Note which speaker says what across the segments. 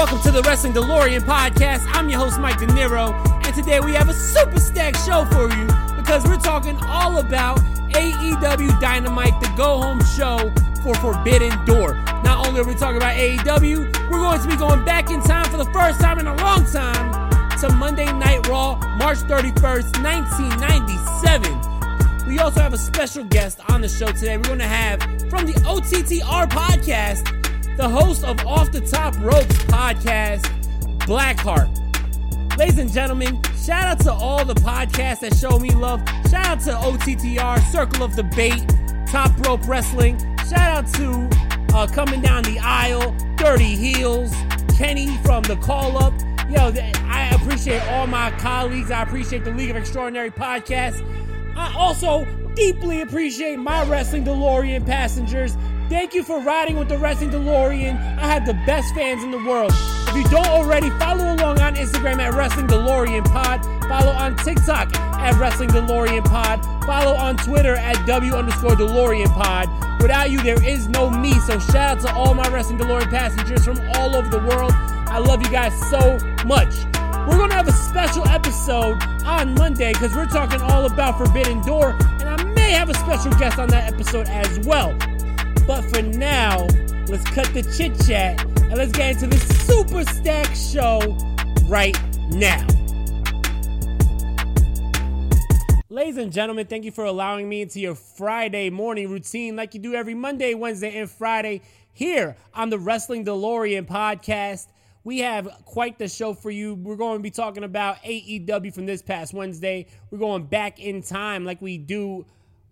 Speaker 1: Welcome to the Wrestling DeLorean podcast. I'm your host, Mike De Niro, and today we have a super stacked show for you because we're talking all about AEW Dynamite, the go home show for Forbidden Door. Not only are we talking about AEW, we're going to be going back in time for the first time in a long time to Monday Night Raw, March 31st, 1997. We also have a special guest on the show today. We're going to have from the OTTR podcast the host of Off the Top Ropes podcast, Blackheart. Ladies and gentlemen, shout out to all the podcasts that show me love. Shout out to OTTR, Circle of Debate, Top Rope Wrestling. Shout out to uh, Coming Down the Aisle, Dirty Heels, Kenny from the Call Up. Yo, I appreciate all my colleagues. I appreciate the League of Extraordinary podcast. I also deeply appreciate my Wrestling DeLorean passengers. Thank you for riding with the Wrestling DeLorean. I have the best fans in the world. If you don't already, follow along on Instagram at Wrestling DeLorean Pod. Follow on TikTok at Wrestling DeLorean Pod. Follow on Twitter at W underscore DeLorean Pod. Without you, there is no me. So shout out to all my Wrestling DeLorean passengers from all over the world. I love you guys so much. We're going to have a special episode on Monday because we're talking all about Forbidden Door, and I may have a special guest on that episode as well. But for now, let's cut the chit chat and let's get into the Super Stack show right now. Ladies and gentlemen, thank you for allowing me into your Friday morning routine like you do every Monday, Wednesday, and Friday here on the Wrestling DeLorean podcast. We have quite the show for you. We're going to be talking about AEW from this past Wednesday. We're going back in time like we do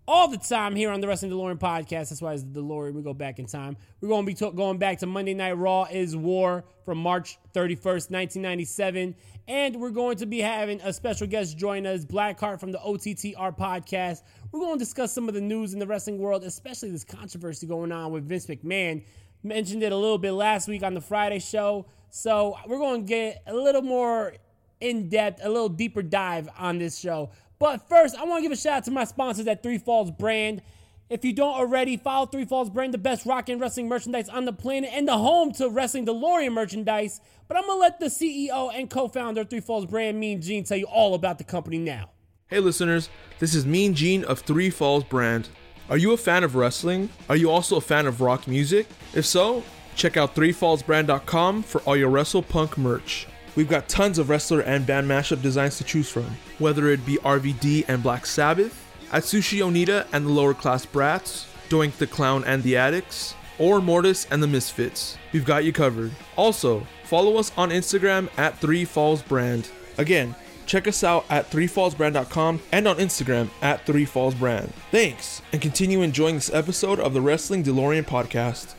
Speaker 1: all the time here on the Wrestling DeLorean podcast. That's why it's the DeLorean. We go back in time. We're going to be to- going back to Monday Night Raw is War from March 31st, 1997. And we're going to be having a special guest join us, Blackheart from the OTTR podcast. We're going to discuss some of the news in the wrestling world, especially this controversy going on with Vince McMahon. Mentioned it a little bit last week on the Friday show. So we're going to get a little more in depth, a little deeper dive on this show. But first, I want to give a shout out to my sponsors at Three Falls Brand. If you don't already, follow Three Falls Brand, the best rock and wrestling merchandise on the planet and the home to Wrestling DeLorean merchandise. But I'm going to let the CEO and co founder of Three Falls Brand, Mean Gene, tell you all about the company now.
Speaker 2: Hey listeners, this is Mean Gene of Three Falls Brand. Are you a fan of wrestling? Are you also a fan of rock music? If so, check out threefallsbrand.com for all your Wrestle Punk merch. We've got tons of wrestler and band mashup designs to choose from, whether it be RVD and Black Sabbath, Atsushi Onita and the Lower Class Brats, Doink the Clown and the Adicts, or Mortis and the Misfits. We've got you covered. Also, follow us on Instagram at Three Falls Brand. Again, check us out at threefallsbrand.com and on Instagram at threefallsbrand. Thanks, and continue enjoying this episode of the Wrestling DeLorean podcast.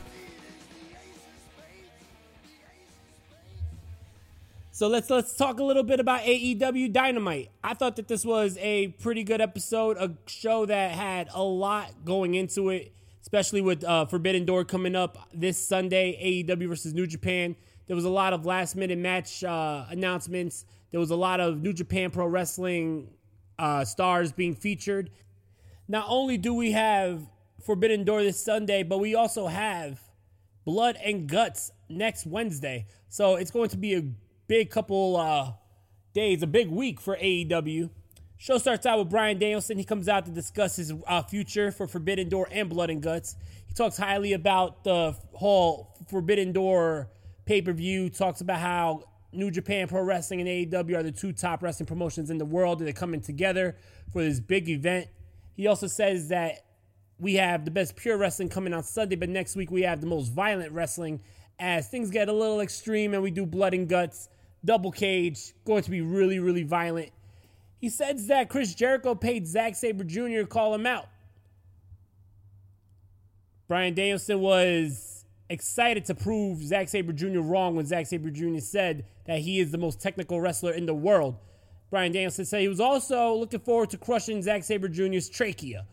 Speaker 1: So let's let's talk a little bit about AEW Dynamite. I thought that this was a pretty good episode, a show that had a lot going into it, especially with uh, Forbidden Door coming up this Sunday, AEW versus New Japan. There was a lot of last minute match uh, announcements. There was a lot of New Japan Pro Wrestling uh, stars being featured. Not only do we have Forbidden Door this Sunday, but we also have Blood and Guts next Wednesday. So it's going to be a big couple uh, days, a big week for AEW. Show starts out with Bryan Danielson. He comes out to discuss his uh, future for Forbidden Door and Blood and Guts. He talks highly about the whole Forbidden Door pay per view. Talks about how New Japan Pro Wrestling and AEW are the two top wrestling promotions in the world, and they're coming together for this big event. He also says that we have the best pure wrestling coming on Sunday, but next week we have the most violent wrestling as things get a little extreme and we do blood and guts, double cage, going to be really, really violent. He says that Chris Jericho paid Zack Sabre Jr. to call him out. Bryan Danielson was excited to prove Zack Sabre Jr. wrong when Zack Sabre Jr. said that he is the most technical wrestler in the world. Bryan Danielson said he was also looking forward to crushing Zack Sabre Jr.'s trachea.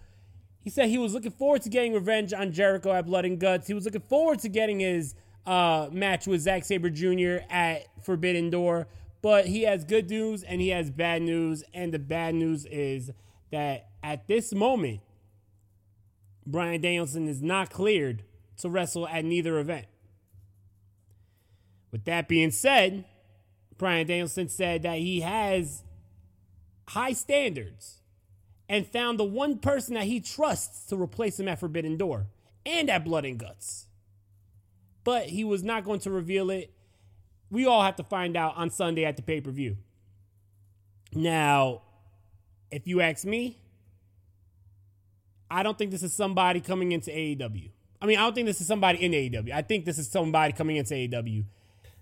Speaker 1: He said he was looking forward to getting revenge on Jericho at Blood and Guts. He was looking forward to getting his uh, match with Zack Sabre Jr. at Forbidden Door. But he has good news and he has bad news. And the bad news is that at this moment, Bryan Danielson is not cleared to wrestle at neither event. With that being said, Bryan Danielson said that he has high standards and found the one person that he trusts to replace him at Forbidden Door and at Blood and Guts. But he was not going to reveal it. We all have to find out on Sunday at the pay per view. Now, if you ask me, I don't think this is somebody coming into AEW. I mean, I don't think this is somebody in AEW. I think this is somebody coming into AEW.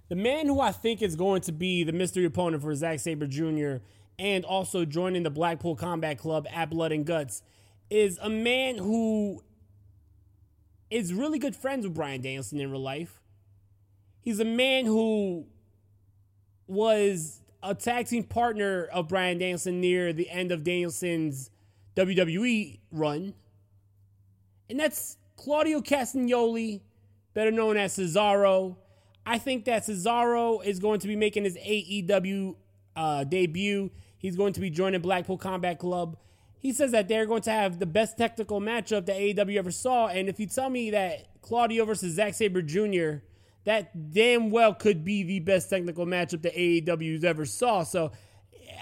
Speaker 1: The man who I think is going to be the mystery opponent for Zack Sabre Jr and also joining the Blackpool Combat Club at Blood and Guts is a man who is really good friends with Bryan Danielson in real life. He's a man who was a tag team partner of Bryan Danielson near the end of Danielson's WWE run. And that's Claudio Castagnoli, better known as Cesaro. I think that Cesaro is going to be making his AEW uh, debut. He's going to be joining Blackpool Combat Club. He says that they're going to have the best technical matchup that AEW ever saw. And if you tell me that Claudio versus Zack Sabre Jr., that damn well could be the best technical matchup that AEW's ever saw. So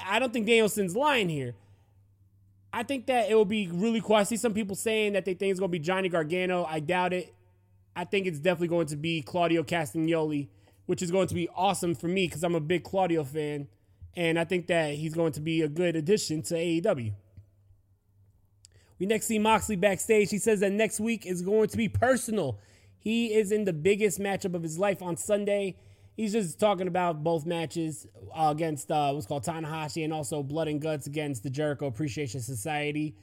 Speaker 1: I don't think Danielson's lying here. I think that it will be really cool. I see some people saying that they think it's going to be Johnny Gargano. I doubt it. I think it's definitely going to be Claudio Castagnoli, which is going to be awesome for me because I'm a big Claudio fan. And I think that he's going to be a good addition to AEW. We next see Moxley backstage. He says that next week is going to be personal. He is in the biggest matchup of his life on Sunday. He's just talking about both matches uh, against uh, what's called Tanahashi and also Blood and Guts against the Jericho Appreciation Society.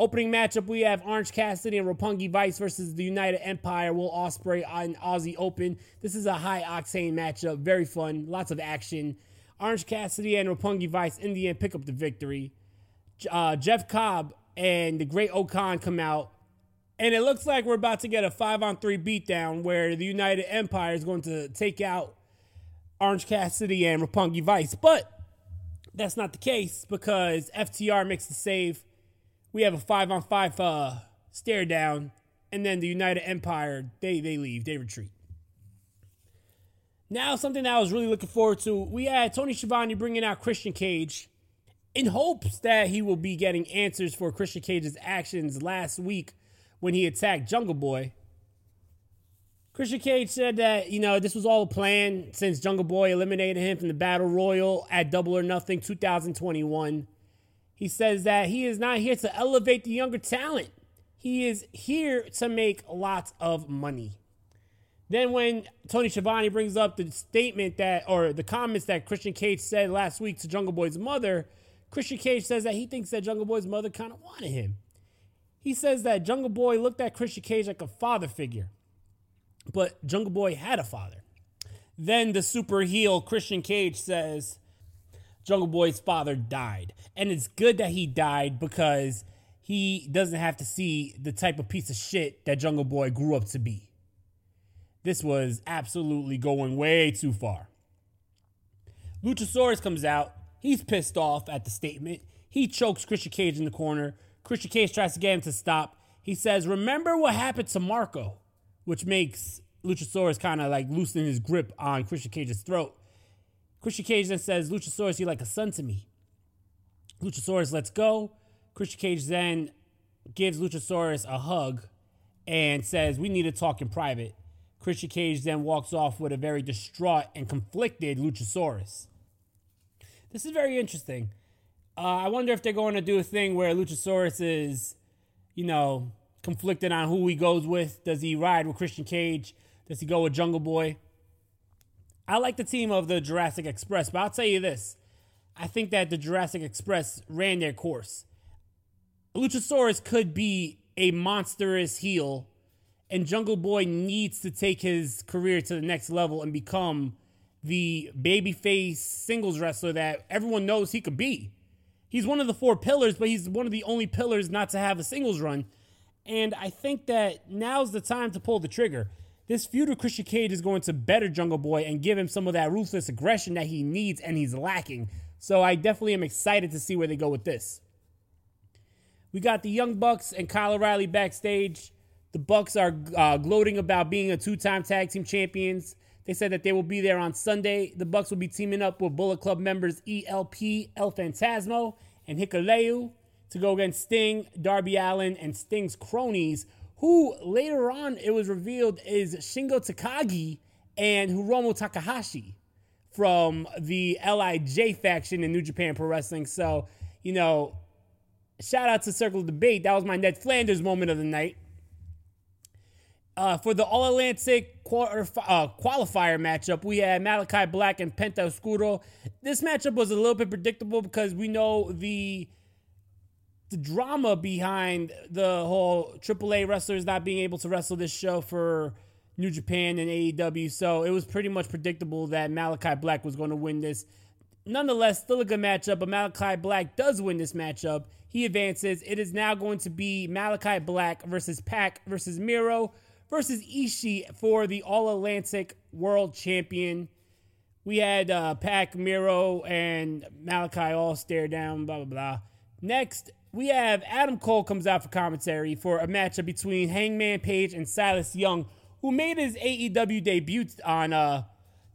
Speaker 1: Opening matchup, we have Orange Cassidy and Roppongi Vice versus the United Empire, Will Ospreay on Aussie Open. This is a high octane matchup, very fun, lots of action. Orange Cassidy and Roppongi Vice in the end pick up the victory. Uh, Jeff Cobb and the Great-O-Khan come out. And it looks like we're about to get a five on three beatdown where the United Empire is going to take out Orange Cassidy and Roppongi Vice. But that's not the case because FTR makes the save. We have a five on five uh, stare down. And then the United Empire, they, they leave, they retreat. Now, something that I was really looking forward to, we had Tony Schiavone bringing out Christian Cage in hopes that he will be getting answers for Christian Cage's actions last week when he attacked Jungle Boy. Christian Cage said that, you know, this was all a plan since Jungle Boy eliminated him from the Battle Royal at Double or Nothing 2021. He says that he is not here to elevate the younger talent. He is here to make lots of money. Then when Tony Schiavone brings up the statement that, or the comments that Christian Cage said last week to Jungle Boy's mother, Christian Cage says that he thinks that Jungle Boy's mother kind of wanted him. He says that Jungle Boy looked at Christian Cage like a father figure, but Jungle Boy had a father. Then the super heel Christian Cage says Jungle Boy's father died. And it's good that he died because he doesn't have to see the type of piece of shit that Jungle Boy grew up to be. This was absolutely going way too far. Luchasaurus comes out. He's pissed off at the statement. He chokes Christian Cage in the corner. Christian Cage tries to get him to stop. He says, Remember what happened to Marko? Which makes Luchasaurus kind of like loosen his grip on Christian Cage's throat. Christian Cage then says, Luchasaurus, you're like a son to me. Luchasaurus lets go. Christian Cage then gives Luchasaurus a hug and says, We need to talk in private. Christian Cage then walks off with a very distraught and conflicted Luchasaurus. This is very interesting. Uh, I wonder if they're going to do a thing where Luchasaurus is, you know, conflicted on who he goes with. Does he ride with Christian Cage? Does he go with Jungle Boy? I like the team of the Jurassic Express, but I'll tell you this. I think that the Jurassic Express ran their course. Luchasaurus could be a monstrous heel, and Jungle Boy needs to take his career to the next level and become the babyface singles wrestler that everyone knows he could be. He's one of the four pillars, but he's one of the only pillars not to have a singles run. And I think that now's the time to pull the trigger. This feud with Christian Cage is going to better Jungle Boy and give him some of that ruthless aggression that he needs and he's lacking. So I definitely am excited to see where they go with this. We got the Young Bucks and Kyle O'Reilly backstage. The Bucks are uh, gloating about being a two-time tag team champions. They said that they will be there on Sunday. The Bucks will be teaming up with Bullet Club members ELP, El Phantasmo, and Hikuleo to go against Sting, Darby Allin, and Sting's cronies, who later on it was revealed is Shingo Takagi and Hiromu Takahashi from the LIJ faction in New Japan Pro Wrestling. So, you know, shout out to Circle of Debate. That was my Ned Flanders moment of the night. Uh, for the All Atlantic quarter, uh, qualifier matchup, we had Malachi Black and Penta Oscuro. This matchup was a little bit predictable because we know the the drama behind the whole AAA wrestlers not being able to wrestle this show for New Japan and AEW. So it was pretty much predictable that Malachi Black was going to win this. Nonetheless, still a good matchup, but Malachi Black does win this matchup. He advances. It is now going to be Malachi Black versus Pac versus Miro versus Ishii for the All Atlantic World Champion. We had uh, Pac, Miro, and Malachi all stare down, blah, blah, blah. Next, we have Adam Cole comes out for commentary for a matchup between Hangman Page and Silas Young, who made his AEW debut on uh,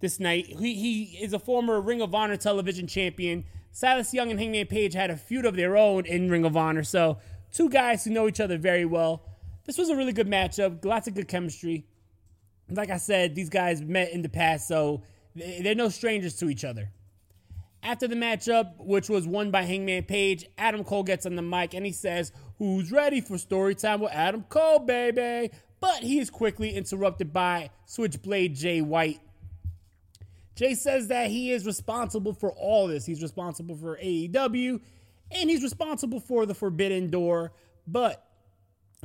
Speaker 1: this night. He, he is a former Ring of Honor television champion. Silas Young and Hangman Page had a feud of their own in Ring of Honor, so two guys who know each other very well. This was a really good matchup, lots of good chemistry. Like I said, these guys met in the past, so they're no strangers to each other. After the matchup, which was won by Hangman Page, Adam Cole gets on the mic and he says, Who's ready for story time with Adam Cole, baby? But he is quickly interrupted by Switchblade Jay White. Jay says that he is responsible for all this. He's responsible for AEW and he's responsible for the Forbidden Door, but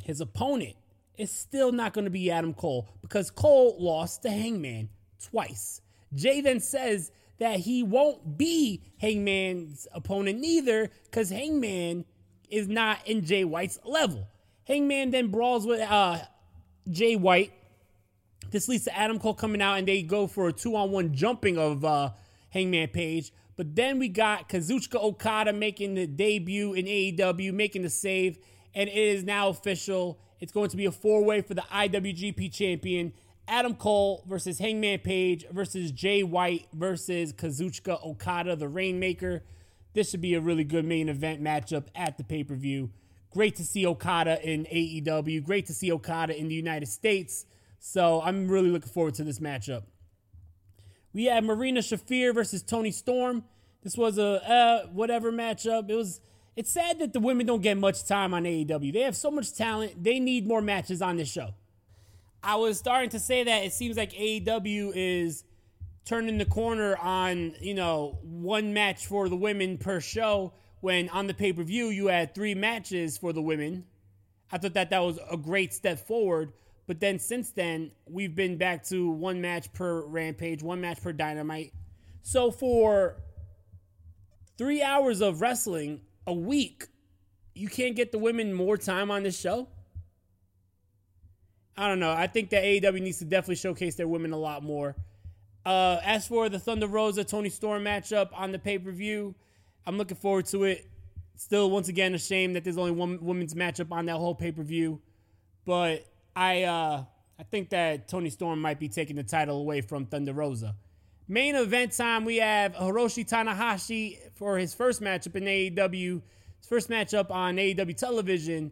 Speaker 1: his opponent is still not going to be Adam Cole because Cole lost to Hangman twice. Jay then says that he won't be Hangman's opponent neither because Hangman is not in Jay White's level. Hangman then brawls with uh, Jay White. This leads to Adam Cole coming out and they go for a two on one jumping of uh, Hangman Page. But then we got Kazuchika Okada making the debut in AEW, making the save, and it is now official. It's going to be a four way for the IWGP champion. Adam Cole versus Hangman Page versus Jay White versus Kazuchika Okada, the Rainmaker. This should be a really good main event matchup at the pay per view. Great to see Okada in AEW. Great to see Okada in the United States. So I'm really looking forward to this matchup. We had Marina Shafir versus Toni Storm. This was a uh, whatever matchup. It was. It's sad that the women don't get much time on AEW. They have so much talent. They need more matches on this show. I was starting to say that it seems like AEW is turning the corner on, you know, one match for the women per show when on the pay per view you had three matches for the women. I thought that that was a great step forward. But then since then, we've been back to one match per Rampage, one match per Dynamite. So for three hours of wrestling a week, you can't get the women more time on this show? I don't know. I think that AEW needs to definitely showcase their women a lot more. Uh, as for the Thunder Rosa Toni Storm matchup on the pay per view, I'm looking forward to it. Still, once again, a shame that there's only one women's matchup on that whole pay per view. But I, uh, I think that Toni Storm might be taking the title away from Thunder Rosa. Main event time, we have Hiroshi Tanahashi for his first matchup in AEW, his first matchup on AEW television,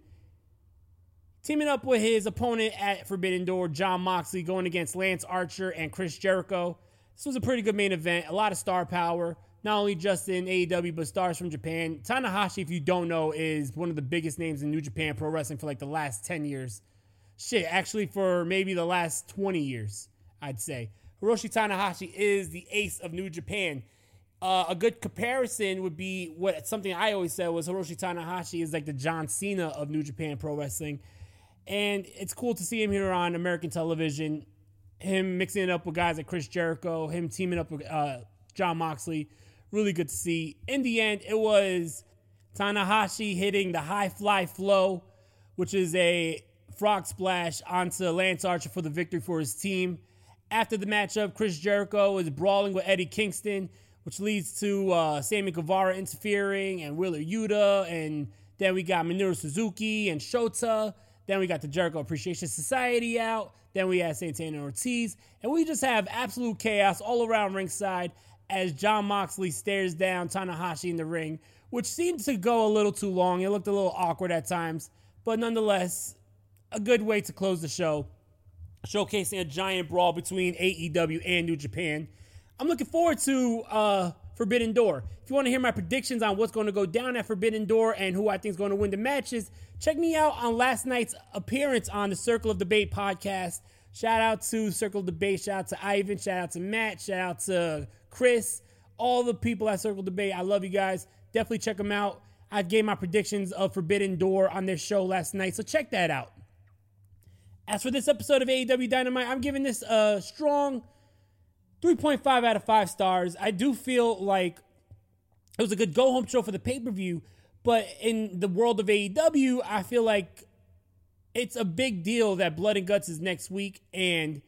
Speaker 1: teaming up with his opponent at Forbidden Door, Jon Moxley, going against Lance Archer and Chris Jericho. This was a pretty good main event, a lot of star power, not only just in AEW, but stars from Japan. Tanahashi, if you don't know, is one of the biggest names in New Japan Pro Wrestling for like the last 10 years. Shit, actually, for maybe the last 20 years, I'd say. Hiroshi Tanahashi is the ace of New Japan. Uh, a good comparison would be what something I always said was Hiroshi Tanahashi is like the John Cena of New Japan Pro Wrestling. And it's cool to see him here on American television. Him mixing it up with guys like Chris Jericho, him teaming up with uh, Jon Moxley. Really good to see. In the end, it was Tanahashi hitting the high fly flow, which is a frog splash onto Lance Archer for the victory for his team. After the matchup, Chris Jericho is brawling with Eddie Kingston, which leads to uh, Sammy Guevara interfering and Wheeler Yuta. And then we got Minoru Suzuki and Shota. Then we got the Jericho Appreciation Society out. Then we had Santana Ortiz. And we just have absolute chaos all around ringside as Jon Moxley stares down Tanahashi in the ring, which seemed to go a little too long. It looked a little awkward at times. But nonetheless, a good way to close the show showcasing a giant brawl between AEW and New Japan. I'm looking forward to uh, Forbidden Door. If you want to hear my predictions on what's going to go down at Forbidden Door and who I think is going to win the matches, check me out on last night's appearance on the Circle of Debate podcast. Shout out to Circle of Debate. Shout out to Ivan. Shout out to Matt. Shout out to Chris. All the people at Circle Debate. I love you guys. Definitely check them out. I gave my predictions of Forbidden Door on their show last night, so check that out. As for this episode of AEW Dynamite, I'm giving this a strong 3.5 out of 5 stars. I do feel like it was a good go home show for the pay per view, but in the world of AEW, I feel like it's a big deal that Blood and Guts is next week, and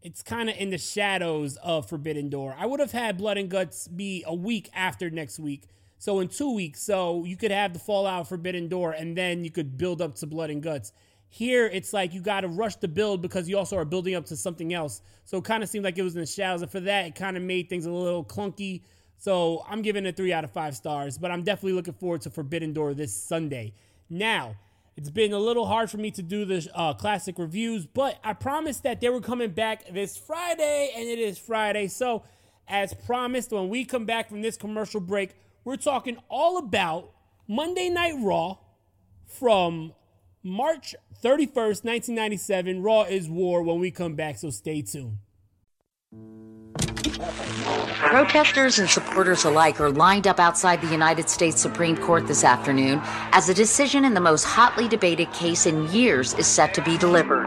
Speaker 1: it's kind of in the shadows of Forbidden Door. I would have had Blood and Guts be a week after next week. So in two weeks, so you could have the Fallout Forbidden Door, and then you could build up to Blood and Guts. Here, it's like you got to rush the build because you also are building up to something else. So it kind of seemed like it was in the shadows. And for that, it kind of made things a little clunky. So I'm giving it three out of five stars, but I'm definitely looking forward to Forbidden Door this Sunday. Now, it's been a little hard for me to do the uh, classic reviews, but I promised that they were coming back this Friday, and it is Friday. So, as promised, when we come back from this commercial break, we're talking all about Monday Night Raw from March 31st, 1997. Raw is War when we come back, so stay tuned.
Speaker 3: Protesters and supporters alike are lined up outside the United States Supreme Court this afternoon as a decision in the most hotly debated case in years is set to be delivered.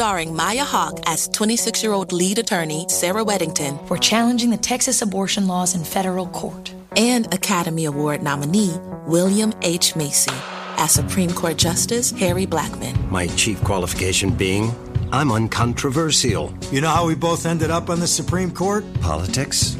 Speaker 4: Starring Maya Hawke as 26 year old lead attorney Sarah Weddington.
Speaker 5: We're challenging the Texas abortion laws in federal court.
Speaker 4: And Academy Award nominee William H. Macy as Supreme Court Justice Harry Blackmun.
Speaker 6: My chief qualification being I'm uncontroversial.
Speaker 7: You know how we both ended up on the Supreme Court?
Speaker 6: Politics?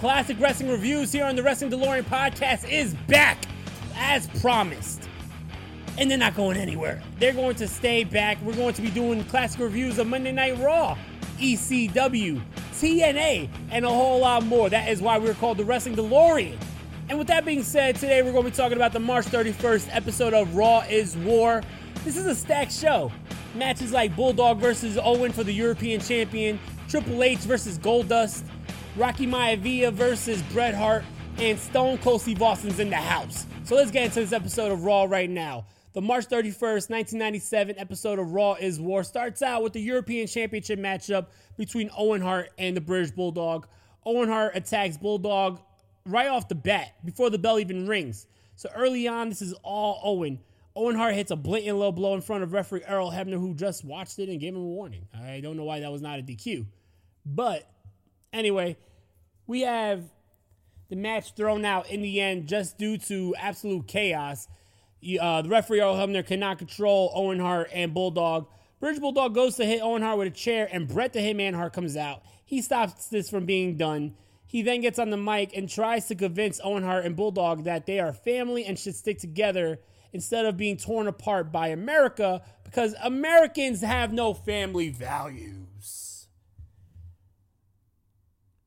Speaker 1: Classic wrestling reviews here on the Wrestling DeLorean podcast is back as promised. And they're not going anywhere. They're going to stay back. We're going to be doing classic reviews of Monday Night Raw, ECW, TNA, and a whole lot more. That is why we're called the Wrestling DeLorean. And with that being said, today we're going to be talking about the March 31st episode of Raw is War. This is a stacked show. Matches like Bulldog versus Owen for the European Champion, Triple H versus Goldust, Rocky Maivia versus Bret Hart, and Stone Cold Steve Austin's in the house. So let's get into this episode of Raw right now. The March 31st, 1997 episode of Raw is War starts out with the European Championship matchup between Owen Hart and the British Bulldog. Owen Hart attacks Bulldog right off the bat before the bell even rings. So early on, this is all Owen. Owen Hart hits a blatant low blow in front of referee Earl Hebner, who just watched it and gave him a warning. I don't know why that was not a DQ. But anyway, we have the match thrown out in the end just due to absolute chaos. Uh, the referee Earl Hebner cannot control Owen Hart and Bulldog. British Bulldog goes to hit Owen Hart with a chair, and Bret the Hitman Hart comes out. He stops this from being done. He then gets on the mic and tries to convince Owen Hart and Bulldog that they are family and should stick together instead of being torn apart by America because Americans have no family values.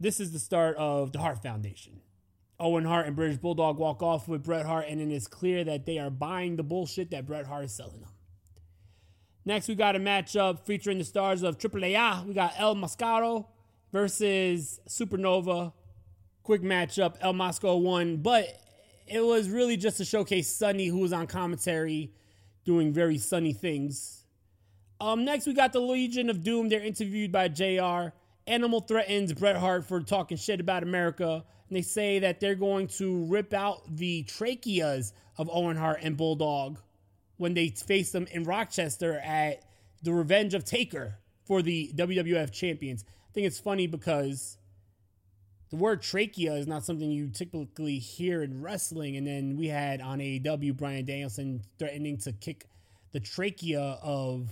Speaker 1: This is the start of the Hart Foundation. Owen Hart and British Bulldog walk off with Bret Hart, and it is clear that they are buying the bullshit that Bret Hart is selling them. Next, we got a matchup featuring the stars of Triple AAA. We got El Mascaro versus Supernova. Quick matchup. El Mascaro won, but it was really just to showcase Sunny, who was on commentary doing very sunny things. Um, next, we got the Legion of Doom. They're interviewed by JR. Animal threatens Bret Hart for talking shit about America. And they say that they're going to rip out the tracheas of Owen Hart and Bulldog when they face them in Rochester at the Revenge of Taker for the WWF champions. I think it's funny because the word trachea is not something you typically hear in wrestling. And then we had on AEW Bryan Danielson threatening to kick the trachea of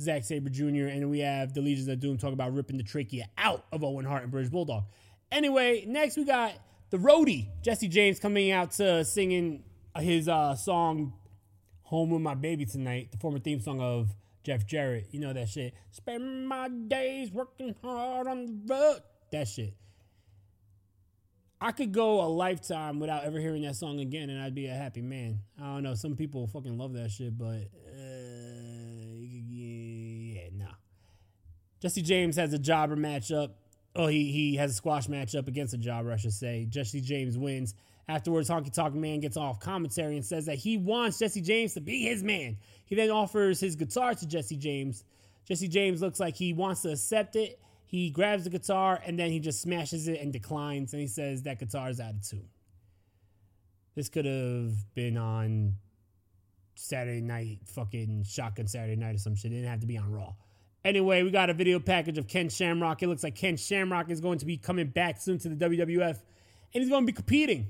Speaker 1: Zack Sabre Jr. And we have the Legions of Doom talk about ripping the trachea out of Owen Hart and British Bulldog. Anyway, next we got the roadie, Jesse James, coming out to singing his uh, song Home with My Baby Tonight, the former theme song of Jeff Jarrett. You know that shit. Spend my days working hard on the road. That shit. I could go a lifetime without ever hearing that song again, and I'd be a happy man. I don't know. Some people fucking love that shit, but Jesse James has a jobber matchup. Oh, he he has a squash matchup against a jobber, I should say. Jesse James wins. Afterwards, Honky Tonk Man gets off commentary and says that he wants Jesse James to be his man. He then offers his guitar to Jesse James. Jesse James looks like he wants to accept it. He grabs the guitar and then he just smashes it and declines. And he says that guitar is out of tune. This could have been on Saturday night, fucking Shotgun Saturday night or some shit. It didn't have to be on Raw. Anyway, we got a video package of Ken Shamrock. It looks like Ken Shamrock is going to be coming back soon to the WWF and he's going to be competing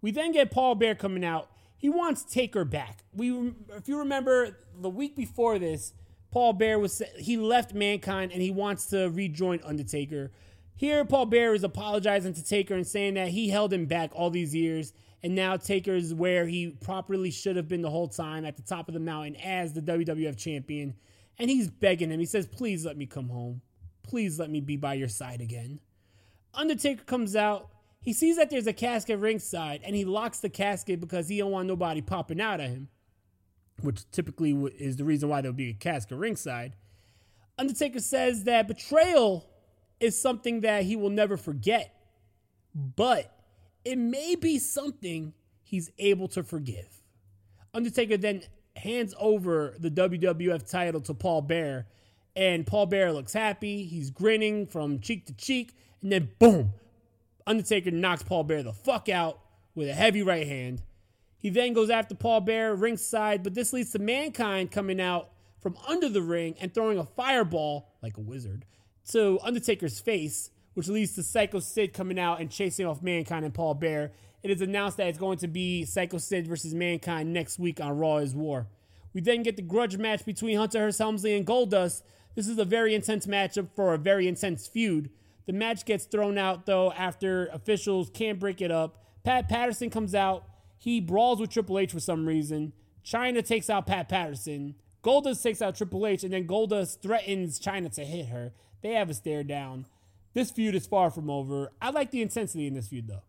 Speaker 1: We then get Paul Bear coming out. He wants Taker back. We, if you remember, the week before this, Paul Bear was he left Mankind and he wants to rejoin Undertaker. Here, Paul Bear is apologizing to Taker and saying that he held him back all these years, and now Taker is where he properly should have been the whole time at the top of the mountain as the WWF champion. And he's begging him. He says, Please let me come home. Please let me be by your side again. Undertaker comes out. He sees that there's a casket ringside, and he locks the casket because he don't want nobody popping out at him, which typically is the reason why there'll be a casket ringside. Undertaker says that betrayal is something that he will never forget, but it may be something he's able to forgive. Undertaker then hands over the WWF title to Paul Bear, and Paul Bear looks happy. He's grinning from cheek to cheek, and then boom, Undertaker knocks Paul Bear the fuck out with a heavy right hand. He then goes after Paul Bear ringside, but this leads to Mankind coming out from under the ring and throwing a fireball like a wizard to Undertaker's face, which leads to Psycho Sid coming out and chasing off Mankind and Paul Bear. It is announced that it's going to be Psycho Sid versus Mankind next week on Raw is War. We then get the grudge match between Hunter Hearst Helmsley and Goldust. This is a very intense matchup for a very intense feud. The match gets thrown out though after officials can't break it up. Pat Patterson comes out. He brawls with Triple H for some reason. Chyna takes out Pat Patterson. Goldust takes out Triple H, and then Goldust threatens Chyna to hit her. They have a stare down. This feud is far from over. I like the intensity in this feud though.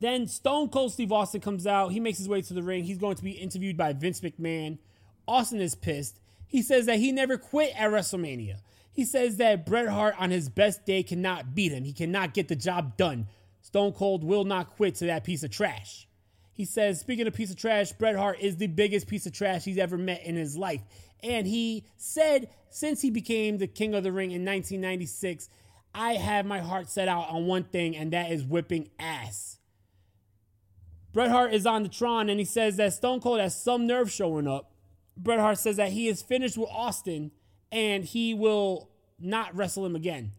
Speaker 1: Then Stone Cold Steve Austin comes out. He makes his way to the ring. He's going to be interviewed by Vince McMahon. Austin is pissed. He says that he never quit at WrestleMania. He says that Bret Hart on his best day cannot beat him. He cannot get the job done. Stone Cold will not quit to that piece of trash. He says, speaking of piece of trash, Bret Hart is the biggest piece of trash he's ever met in his life. And he said, since he became the King of the Ring in 1996, I have my heart set out on one thing, and that is whipping ass. Bret Hart is on the Tron, and he says that Stone Cold has some nerve showing up. Bret Hart says that he is finished with Austin, and he will not wrestle him again.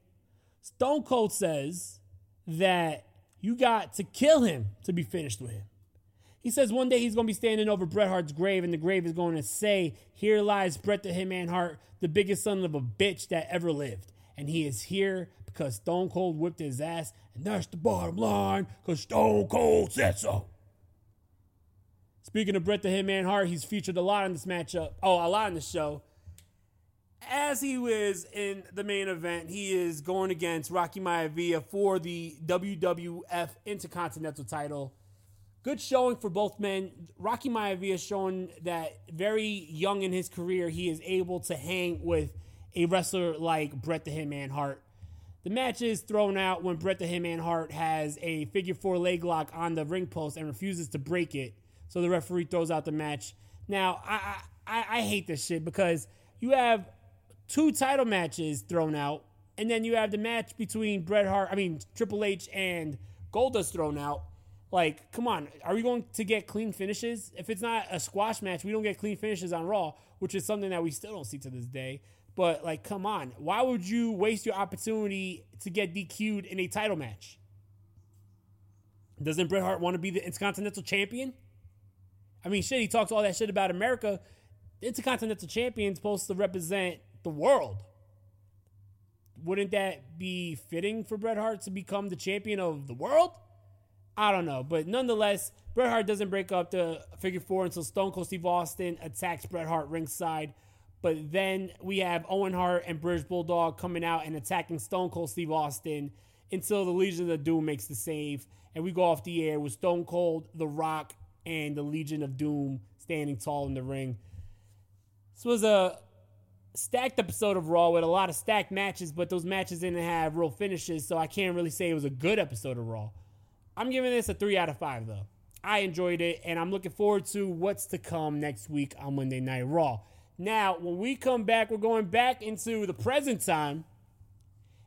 Speaker 1: Stone Cold says that you got to kill him to be finished with him. He says one day he's going to be standing over Bret Hart's grave, and the grave is going to say, Here lies Bret the Hitman Hart, the biggest son of a bitch that ever lived. And he is here because Stone Cold whipped his ass, and that's the bottom line, because Stone Cold said so. Speaking of Bret the Hitman Hart, he's featured a lot in this matchup. Oh, a lot in the show. As he was in the main event, he is going against Rocky Maivia for the WWF Intercontinental title good showing for both men. Rocky Maivia shown that very young in his career, he is able to hang with a wrestler like Bret the Hitman Hart. The match is thrown out when Bret the Hitman Hart has a figure four leg lock on the ring post and refuses to break it. So the referee throws out the match. Now, I, I, I hate this shit because you have two title matches thrown out, and then you have the match between Bret Hart, I mean, Triple H and Goldust thrown out. Like, come on, are we going to get clean finishes? If it's not a squash match, we don't get clean finishes on Raw, which is something that we still don't see to this day. But like, come on, why would you waste your opportunity to get DQ'd in a title match? Doesn't Bret Hart want to be the Intercontinental Champion? I mean, shit, he talks all that shit about America. The Intercontinental Champion supposed to represent the world. Wouldn't that be fitting for Bret Hart to become the champion of the world? I don't know. But nonetheless, Bret Hart doesn't break up the figure four until Stone Cold Steve Austin attacks Bret Hart ringside. But then we have Owen Hart and British Bulldog coming out and attacking Stone Cold Steve Austin until the Legion of Doom makes the save. And we go off the air with Stone Cold, The Rock, and the Legion of Doom standing tall in the ring. This was a stacked episode of Raw with a lot of stacked matches, but those matches didn't have real finishes, so I can't really say it was a good episode of Raw. I'm giving this a three out of five, though. I enjoyed it, and I'm looking forward to what's to come next week on Monday Night Raw. Now, when we come back, we're going back into the present time,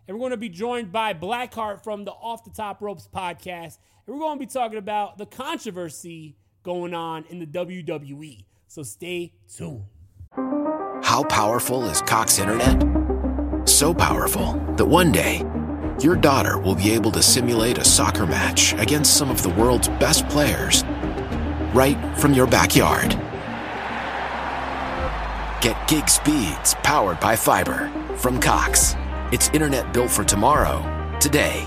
Speaker 1: and we're going to be joined by Blackheart from the Off the Top Ropes podcast, and we're going to be talking about the controversy going on in the WWE. So stay tuned.
Speaker 8: How powerful is Cox Internet? So powerful that one day your daughter will be able to simulate a soccer match against some of the world's best players right from your backyard. Get gig speeds powered by fiber from Cox. It's internet built for tomorrow, today.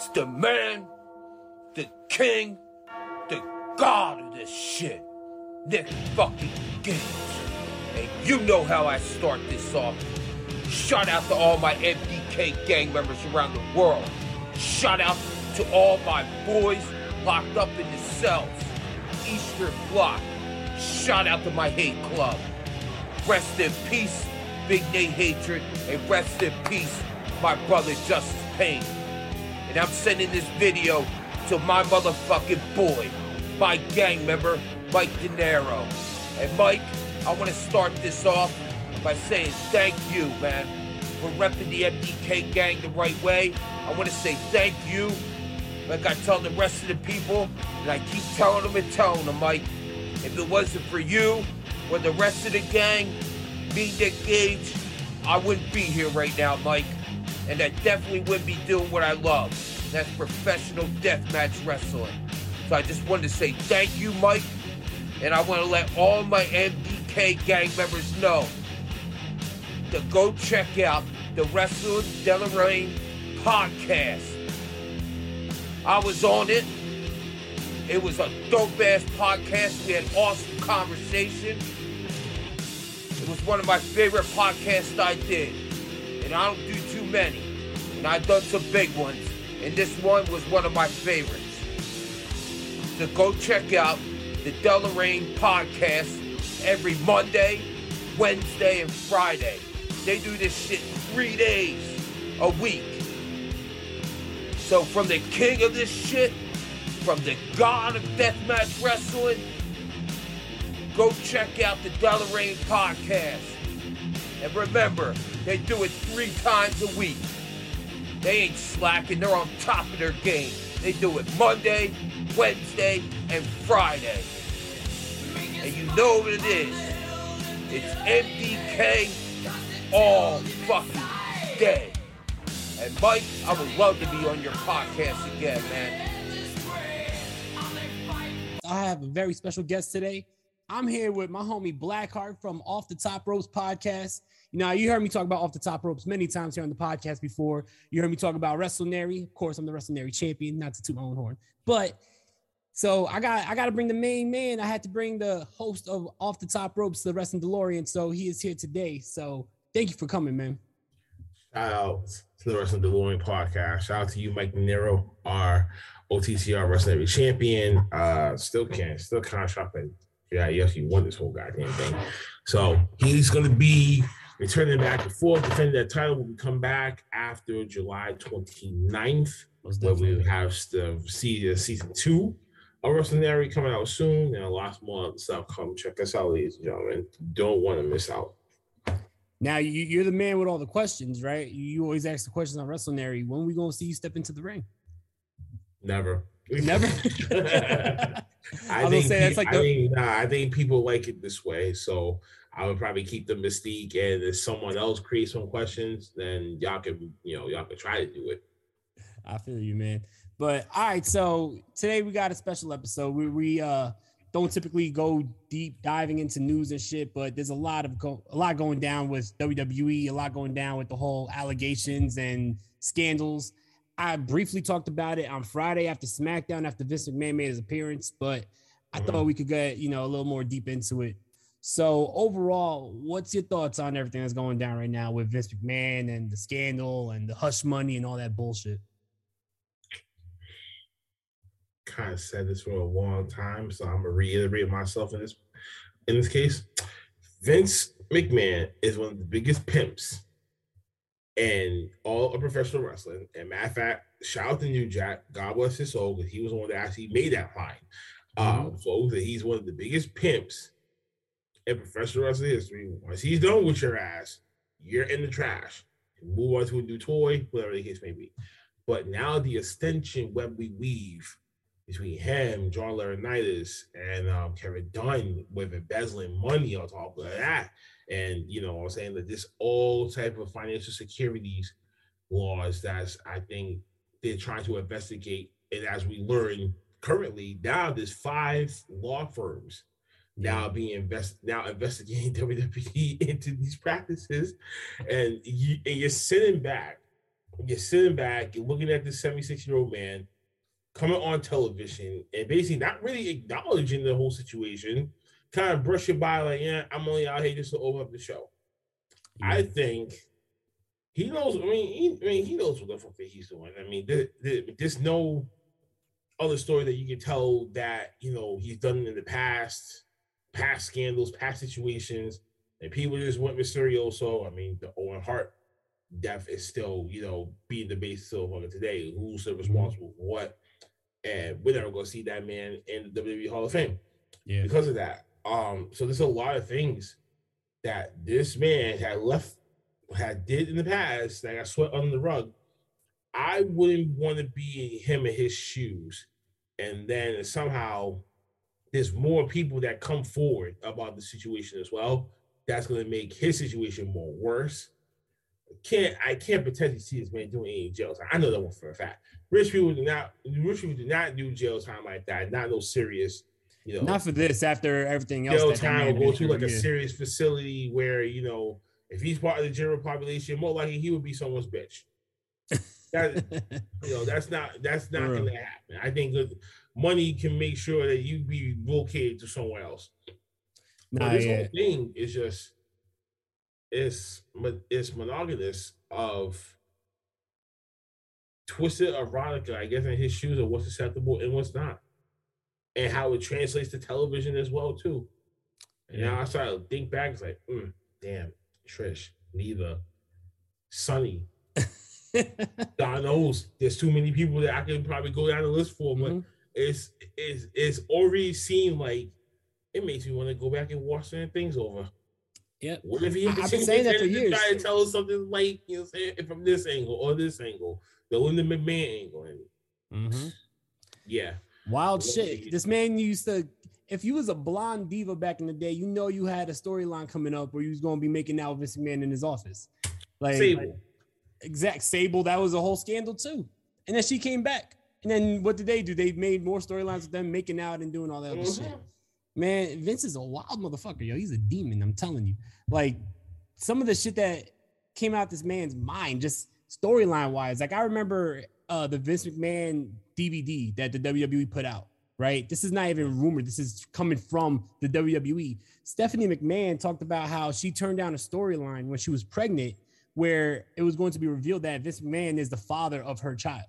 Speaker 9: It's the man, the king, the god of this shit. Nick fucking Gage. And you know how I start this off. Shout out to all my MDK gang members around the world. Shout out to all my boys locked up in the cells. Eastern Block. Shout out to my hate club. Rest in peace, Big Nate Hatred, and rest in peace, my brother Justice Payne. And I'm sending this video to my motherfucking boy, my gang member, Mike De Niro. And Mike, I want to start this off by saying thank you, man, for repping the MDK gang the right way. I want to say thank you, like I tell the rest of the people, and I keep telling them and telling them, Mike, if it wasn't for you or the rest of the gang, me, Nick Gage, I wouldn't be here right now, Mike and I definitely wouldn't be doing what I love. That's professional deathmatch wrestling. So I just wanted to say thank you, Mike, and I want to let all my MDK gang members know to go check out the Wrestling DeLorean podcast. I was on it. It was a dope ass podcast. We had awesome conversation. It was one of my favorite podcasts I did. And I don't do many. And I've done some big ones. And this one was one of my favorites. So go check out the DeLorean podcast every Monday, Wednesday, and Friday. They do this shit three days a week. So from the king of this shit, from the god of deathmatch wrestling, go check out the DeLorean podcast. And remember, they do it three times a week. They ain't slacking, they're on top of their game. They do it Monday, Wednesday, and Friday. And you know what it is. It's MDK all fucking day. And Mike, I would love to be on your podcast again, man.
Speaker 1: I have a very special guest today. I'm here with my homie Blackheart from Off the Top Ropes podcast. Now, you heard me talk about Off the Top Ropes many times here on the podcast before. You heard me talk about WrestleNary. Of course, I'm the WrestleNary champion, not to toot my own horn. But so I got I got to bring the main man. I had to bring the host of Off the Top Ropes, the Wrestling DeLorean. So he is here today. So thank you for coming, man.
Speaker 10: Shout out to the Wrestling DeLorean podcast. Shout out to you, Mike Nero, our OTTR Wrestling champion. Uh, still can, still contract, and yeah, he actually won this whole goddamn thing. So he's going to be returning back and forth, defending that title. Will come back after July 29th, where we have the season two of WrestleNary coming out soon, and a lot more stuff. Come check us out, ladies and gentlemen. Don't want to miss out.
Speaker 1: Now you, are the man with all the questions, right? You always ask the questions on WrestleNary. When we gonna see you step into the ring?
Speaker 10: Never.
Speaker 1: We never.
Speaker 10: I, think, say that's like I, the... think, nah, I think people like it this way, so I would probably keep the mystique. And if someone else creates some questions, then y'all can, you know, y'all can try to do it.
Speaker 1: I feel you, man. But all right, so today we got a special episode. We we uh don't typically go deep diving into news and shit, but there's a lot of go- a lot going down with WWE, a lot going down with the whole allegations and scandals. I briefly talked about it on Friday after SmackDown after Vince McMahon made his appearance, but I thought we could get you know a little more deep into it. So overall, what's your thoughts on everything that's going down right now with Vince McMahon and the scandal and the hush money and all that bullshit?
Speaker 10: Kind of said this for a long time, so I'm gonna reiterate myself in this in this case. Vince McMahon is one of the biggest pimps in all of professional wrestling. And matter of fact, shout out to New Jack, God bless his soul, because he was the one that actually made that line. Um, so that he's one of the biggest pimps in professional wrestling history. Once he's done with your ass, you're in the trash. Move on to a new toy, whatever the case may be. But now the extension web we weave between him, John Laurinaitis, and um, Kevin Dunn with embezzling money on top of that. And you know, I'm saying that this all type of financial securities laws that's I think they're trying to investigate. And as we learn currently, now there's five law firms now mm-hmm. being invest now investigating WWE into these practices, and you and you're sitting back, you're sitting back, you're looking at this 76 year old man coming on television and basically not really acknowledging the whole situation, kind of brushing by like, yeah, I'm only out here just to open up the show. I think he knows. I mean, he, I mean, he knows what the fuck that he's doing. I mean, there, there, there's no other story that you can tell that you know he's done in the past, past scandals, past situations, and people just went Mysterioso. I mean, the Owen Hart death is still, you know, being the basis of it today. Who's responsible for what? And we're never gonna see that man in the WWE Hall of Fame.
Speaker 1: Yeah.
Speaker 10: Because of that. Um, so there's a lot of things that this man had left had did in the past that got swept under the rug. I wouldn't want to be him in his shoes. And then somehow there's more people that come forward about the situation as well. That's going to make his situation more worse. Can't I can't potentially see this man doing any jail time. I know that one for a fact. Rich people do not rich people do not do jail time like that. Not no serious, you know.
Speaker 1: Not for this. After everything else,
Speaker 10: jail time will go to like a serious facility where you know if he's part of the general population, more likely he would be someone's bitch. That you know, that's not that's not gonna happen. I think money can make sure that you be located to somewhere else. But this
Speaker 1: yeah.
Speaker 10: whole thing is just it's it's monogamous of twisted erotica, I guess, in his shoes of what's acceptable and what's not, and how it translates to television as well too. And now I started to think back, it's like, mm, damn, Trish, neither, Sonny. God knows there's too many people that I could probably go down the list for, but
Speaker 1: Mm-hmm.
Speaker 10: It's it's it's already seemed like it makes me want to go back and watch certain things over.
Speaker 1: Yeah.
Speaker 10: What if he
Speaker 1: I- I've been saying that for years.
Speaker 10: Try to tell us something like you know, saying from this angle or this angle, the Linda McMahon angle.
Speaker 1: Mhm.
Speaker 10: yeah,
Speaker 1: Wild shit. This man used to. If you was a blonde diva back in the day, you know you had a storyline coming up where you was gonna be making out with Vince McMahon in his office. Like
Speaker 10: Sable.
Speaker 1: exact Sable, that was a whole scandal too. And then she came back. And then what did they do? They made more storylines with them making out and doing all that other shit.
Speaker 10: Mhm.
Speaker 1: Man, Vince is a wild motherfucker, yo. He's a demon, I'm telling you. Like some of the shit that came out this man's mind, just storyline wise. Like I remember uh the Vince McMahon DVD that the WWE put out, right? This is not even rumored. This is coming from the WWE. Stephanie McMahon talked about how she turned down a storyline when she was pregnant, where it was going to be revealed that Vince McMahon is the father of her child.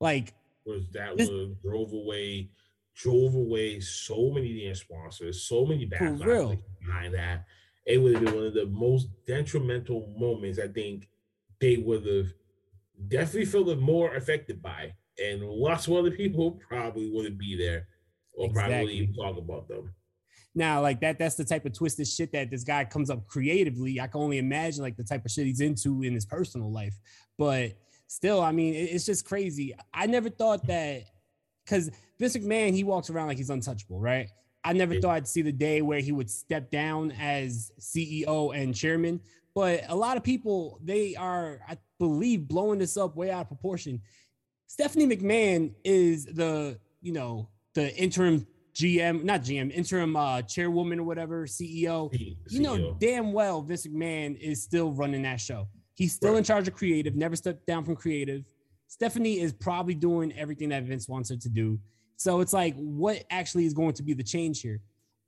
Speaker 1: Like
Speaker 10: was that
Speaker 1: This-
Speaker 10: was drove away, drove away so many damn sponsors, so many bad behind that. It would have been one of the most detrimental moments I think they would have definitely felt more affected by, and lots of other people probably wouldn't be there or probably wouldn't even talk about them.
Speaker 1: Now, like that, that's the type of twisted shit that this guy comes up creatively. I can only imagine like the type of shit he's into in his personal life. But still, I mean, it's just crazy. I never thought that because Vince McMahon, he walks around like he's untouchable, right? I never thought I'd see the day where he would step down as CEO and chairman. But a lot of people, they are, I believe, blowing this up way out of proportion. Stephanie McMahon is the you know the interim GM, not GM, interim uh, chairwoman or whatever, CEO.
Speaker 10: C-
Speaker 1: You know damn well Vince McMahon is still running that show. He's still in charge of creative, never stepped down from creative. Stephanie is probably doing everything that Vince wants her to do. So it's like, what actually is going to be the change here?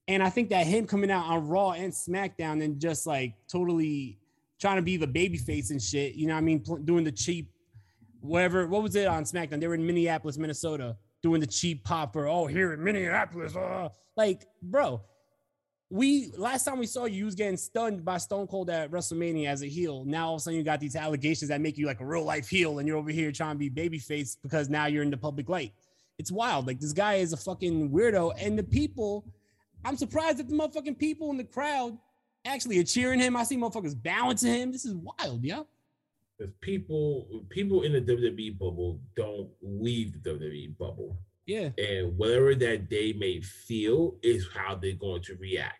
Speaker 1: And I think that him coming out on Raw and SmackDown and just like totally trying to be the baby face and shit, you know what I mean? Pl- doing the cheap, whatever, what was it on SmackDown? They were in Minneapolis, Minnesota, doing the cheap popper. oh, here in Minneapolis. Uh. Like, bro, we last time we saw you, you was getting stunned by Stone Cold at WrestleMania as a heel. Now all of a sudden you got these allegations that make you like a real life heel, and you're over here trying to be babyface because now you're in the public light. It's wild. Like this guy is a fucking weirdo, and the people. I'm surprised that the motherfucking people in the crowd actually are cheering him. I see motherfuckers bowing to him. This is wild, yeah.
Speaker 10: Because people people in the WWE bubble don't leave the WWE bubble.
Speaker 1: Yeah.
Speaker 10: And whatever that they may feel is how they're going to react.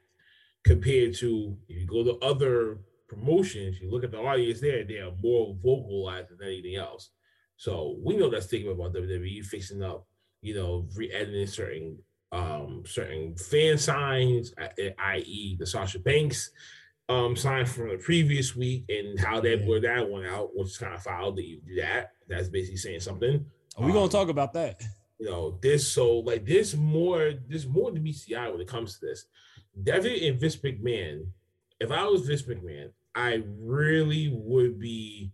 Speaker 10: Compared to if you go to other promotions, you look at the audience there, they are more vocalized than anything else. So we know that stigma about WWE fixing up, you know, re-editing certain um certain fan signs, i.e. the Sasha Banks um sign from the previous week and how they blurred that one out, which is kind of foul that you do that. That's basically saying something.
Speaker 1: Are we gonna talk about that?
Speaker 10: You know, this so like there's more, there's more to BCI when it comes to this. Definitely in Vince McMahon, if I was Vince McMahon, I really would be,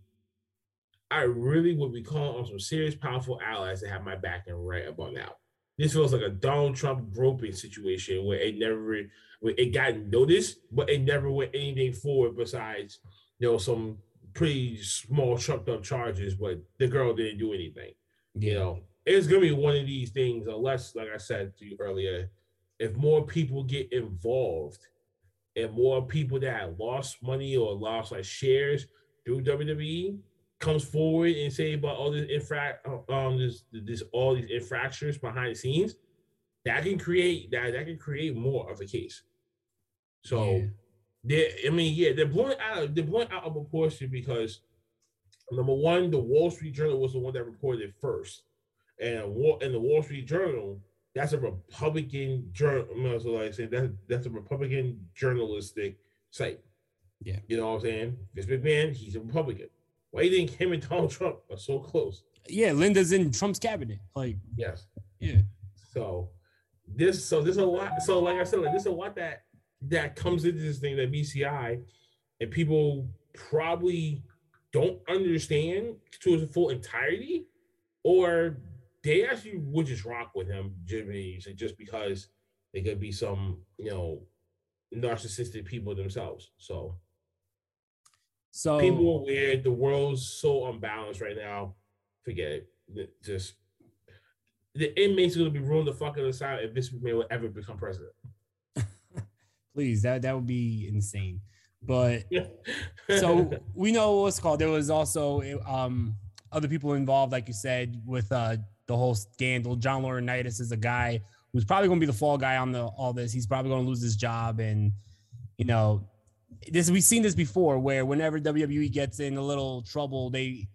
Speaker 10: I really would be calling on some serious, powerful allies to have my back and right about now. This feels like a Donald Trump groping situation where it never, where it got noticed, but it never went anything forward besides, you know, some pretty small trumped up charges, but the girl didn't do anything. You know, it's gonna be one of these things, unless, like I said to you earlier, if more people get involved and more people that lost money or lost like shares through WWE comes forward and say about all this infract um this this all these infractions behind the scenes, that can create that that can create more of a case. So they I mean, yeah, they're blowing out of they're blowing out of proportion because number one, the Wall Street Journal was the one that reported it first. And Wall in the Wall Street Journal, that's a Republican journal. So like I said, that's that's a Republican journalistic site.
Speaker 1: Yeah.
Speaker 10: You know what I'm saying? Vince McMahon, he's a Republican. Why do you think him and Donald Trump are so close?
Speaker 1: Yeah, Linda's in Trump's cabinet. Like,
Speaker 10: Yes.
Speaker 1: yeah.
Speaker 10: So this so there's a lot. So like I said, like there's a lot that that comes into this thing that BCI and people probably don't understand to its full entirety, or they actually would just rock with him Jimmy just because they could be some, you know, narcissistic people themselves. So
Speaker 1: So
Speaker 10: people are weird. The world's so unbalanced right now. Forget it. Just the inmates are gonna be ruling the fuck out of side if this man will ever become president.
Speaker 1: please, that that would be insane. But so we know what's called. There was also um other people involved, like you said, with uh the whole scandal. John Laurinaitis is a guy who's probably going to be the fall guy on the all this. He's probably going to lose his job, and you know, this we've seen this before, where whenever WWE gets in a little trouble, they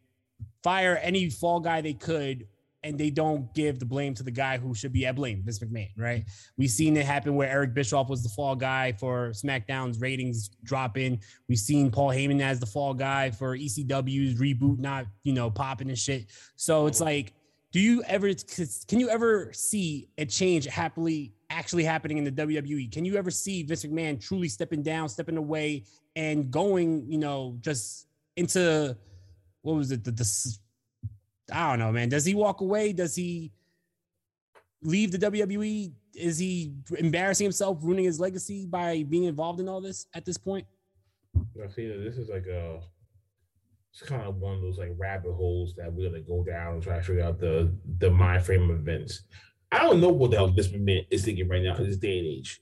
Speaker 1: fire any fall guy they could. And they don't give the blame to the guy who should be at blame, Vince McMahon, right? We've seen it happen where Eric Bischoff was the fall guy for SmackDown's ratings dropping. We've seen Paul Heyman as the fall guy for ECW's reboot not, you know, popping and shit. So it's like, do you ever can you ever see a change happily actually happening in the WWE? Can you ever see Vince McMahon truly stepping down, stepping away, and going, you know, just into what was it? The, the I don't know, man. Does he walk away? Does he leave the WWE? Is he embarrassing himself, ruining his legacy by being involved in all this at this point?
Speaker 10: I see that this is like a it's kind of one of those like rabbit holes that we're gonna go down and try to figure out the the mind frame of events. I don't know what the hell this man is thinking right now in this day and age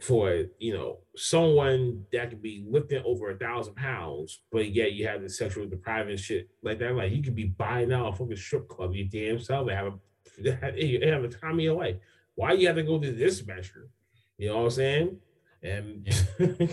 Speaker 10: for you know someone that could be lifting over a thousand pounds, but yet you have the sexual depriving shit like that. Like you could be buying out a fucking strip club your damn self and have a have, have a time of your life. Why you have to go to this measure? You know what I'm saying? And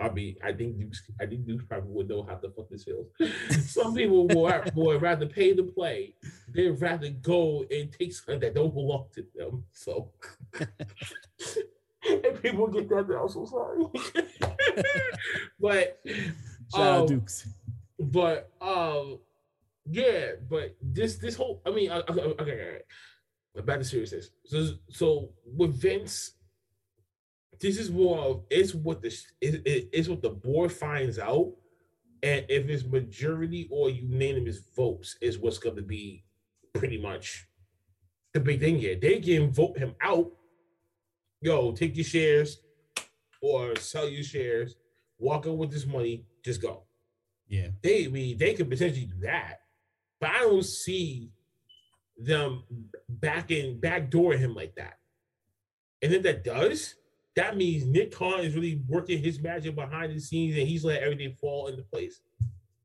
Speaker 10: I mean, I think Dukes, I think Dukes probably would know how to fuck this feels. Some people would, would rather pay to play They'd rather go and take something that don't belong to them. So, and people get that. I'm so sorry. but
Speaker 1: Shout out
Speaker 10: um,
Speaker 1: Dukes.
Speaker 10: but um, yeah, but this this whole I mean, okay, okay, okay, okay. Back to seriousness. So so with Vince, this is more of it's what the it, it, it's what the board finds out, and if it's majority or unanimous votes is what's going to be pretty much the big thing here. They can vote him out. Yo, take your shares or sell your shares. Walk out with this money. Just go
Speaker 1: Yeah.
Speaker 10: they I mean they could potentially do that, but I don't see them backing backdoor him like that. And if that does, that means Nick Khan is really working his magic behind the scenes and he's letting everything fall into place.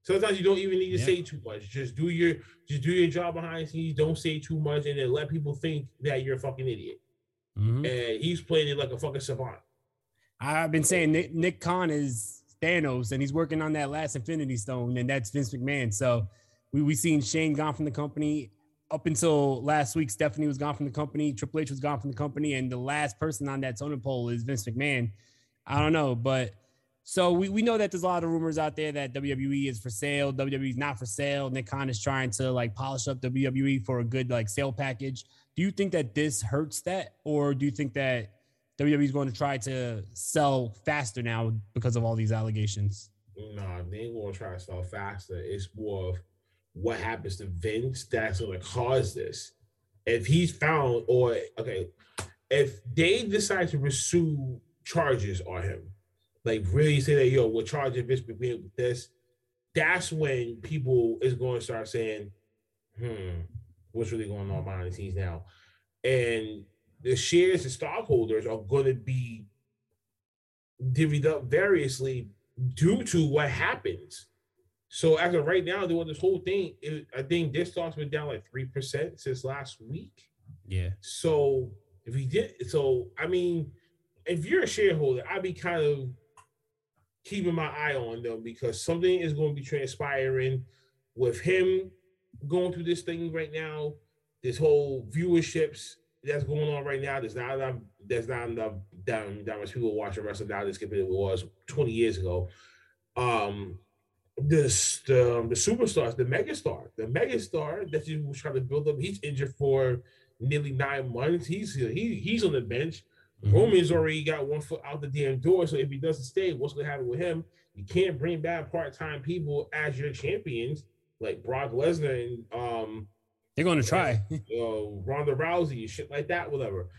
Speaker 10: Sometimes you don't even need to
Speaker 1: Yeah.
Speaker 10: say too much. Just do your just do your job behind the scenes. Don't say too much, and then let people think that you're a fucking idiot.
Speaker 1: Mhm.
Speaker 10: And he's playing it like a fucking savant.
Speaker 1: I've been saying Nick, Nick Khan is Thanos, and he's working on that last Infinity Stone, and that's Vince McMahon. So we we seen Shane gone from the company up until last week. Stephanie was gone from the company. Triple H was gone from the company, and the last person on that totem pole is Vince McMahon. I don't know, but so we, we know that there's a lot of rumors out there that WWE is for sale. WWE is not for sale. Nick Khan is trying to like polish up WWE for a good like sale package. Do you think that this hurts that, or do you think that WWE is going to try to sell faster now because of all these allegations?
Speaker 10: Nah, they ain't gonna try to sell faster. It's more of what happens to Vince that's gonna cause this. If he's found, or okay, if they decide to pursue charges on him, like really say that yo, we're charging Vince McMahon with this, that's when people is going to start saying, hmm, what's really going on behind the scenes now? And the shares, the stockholders are going to be divvied up variously due to what happens. So as of right now, doing this whole thing, it, I think this stock's been down like three percent since last week.
Speaker 1: Yeah.
Speaker 10: So if he did, so I mean, if you're a shareholder, I'd be kind of keeping my eye on them because something is going to be transpiring with him going through this thing right now. This whole viewerships that's going on right now. There's not enough. There's not enough that, that much people watching wrestling now. This compared to what it was 20 years ago. Um, this the the superstars, the megastar, the megastar that you was trying to build up. He's injured for nearly nine months. He's he he's on the bench. Roman's already got one foot out the damn door. So if he doesn't stay, what's gonna happen with him? You can't bring back part-time people as your champions, like Brock Lesnar and um
Speaker 1: They're going to try.
Speaker 10: uh, Ronda Rousey and shit like that, whatever.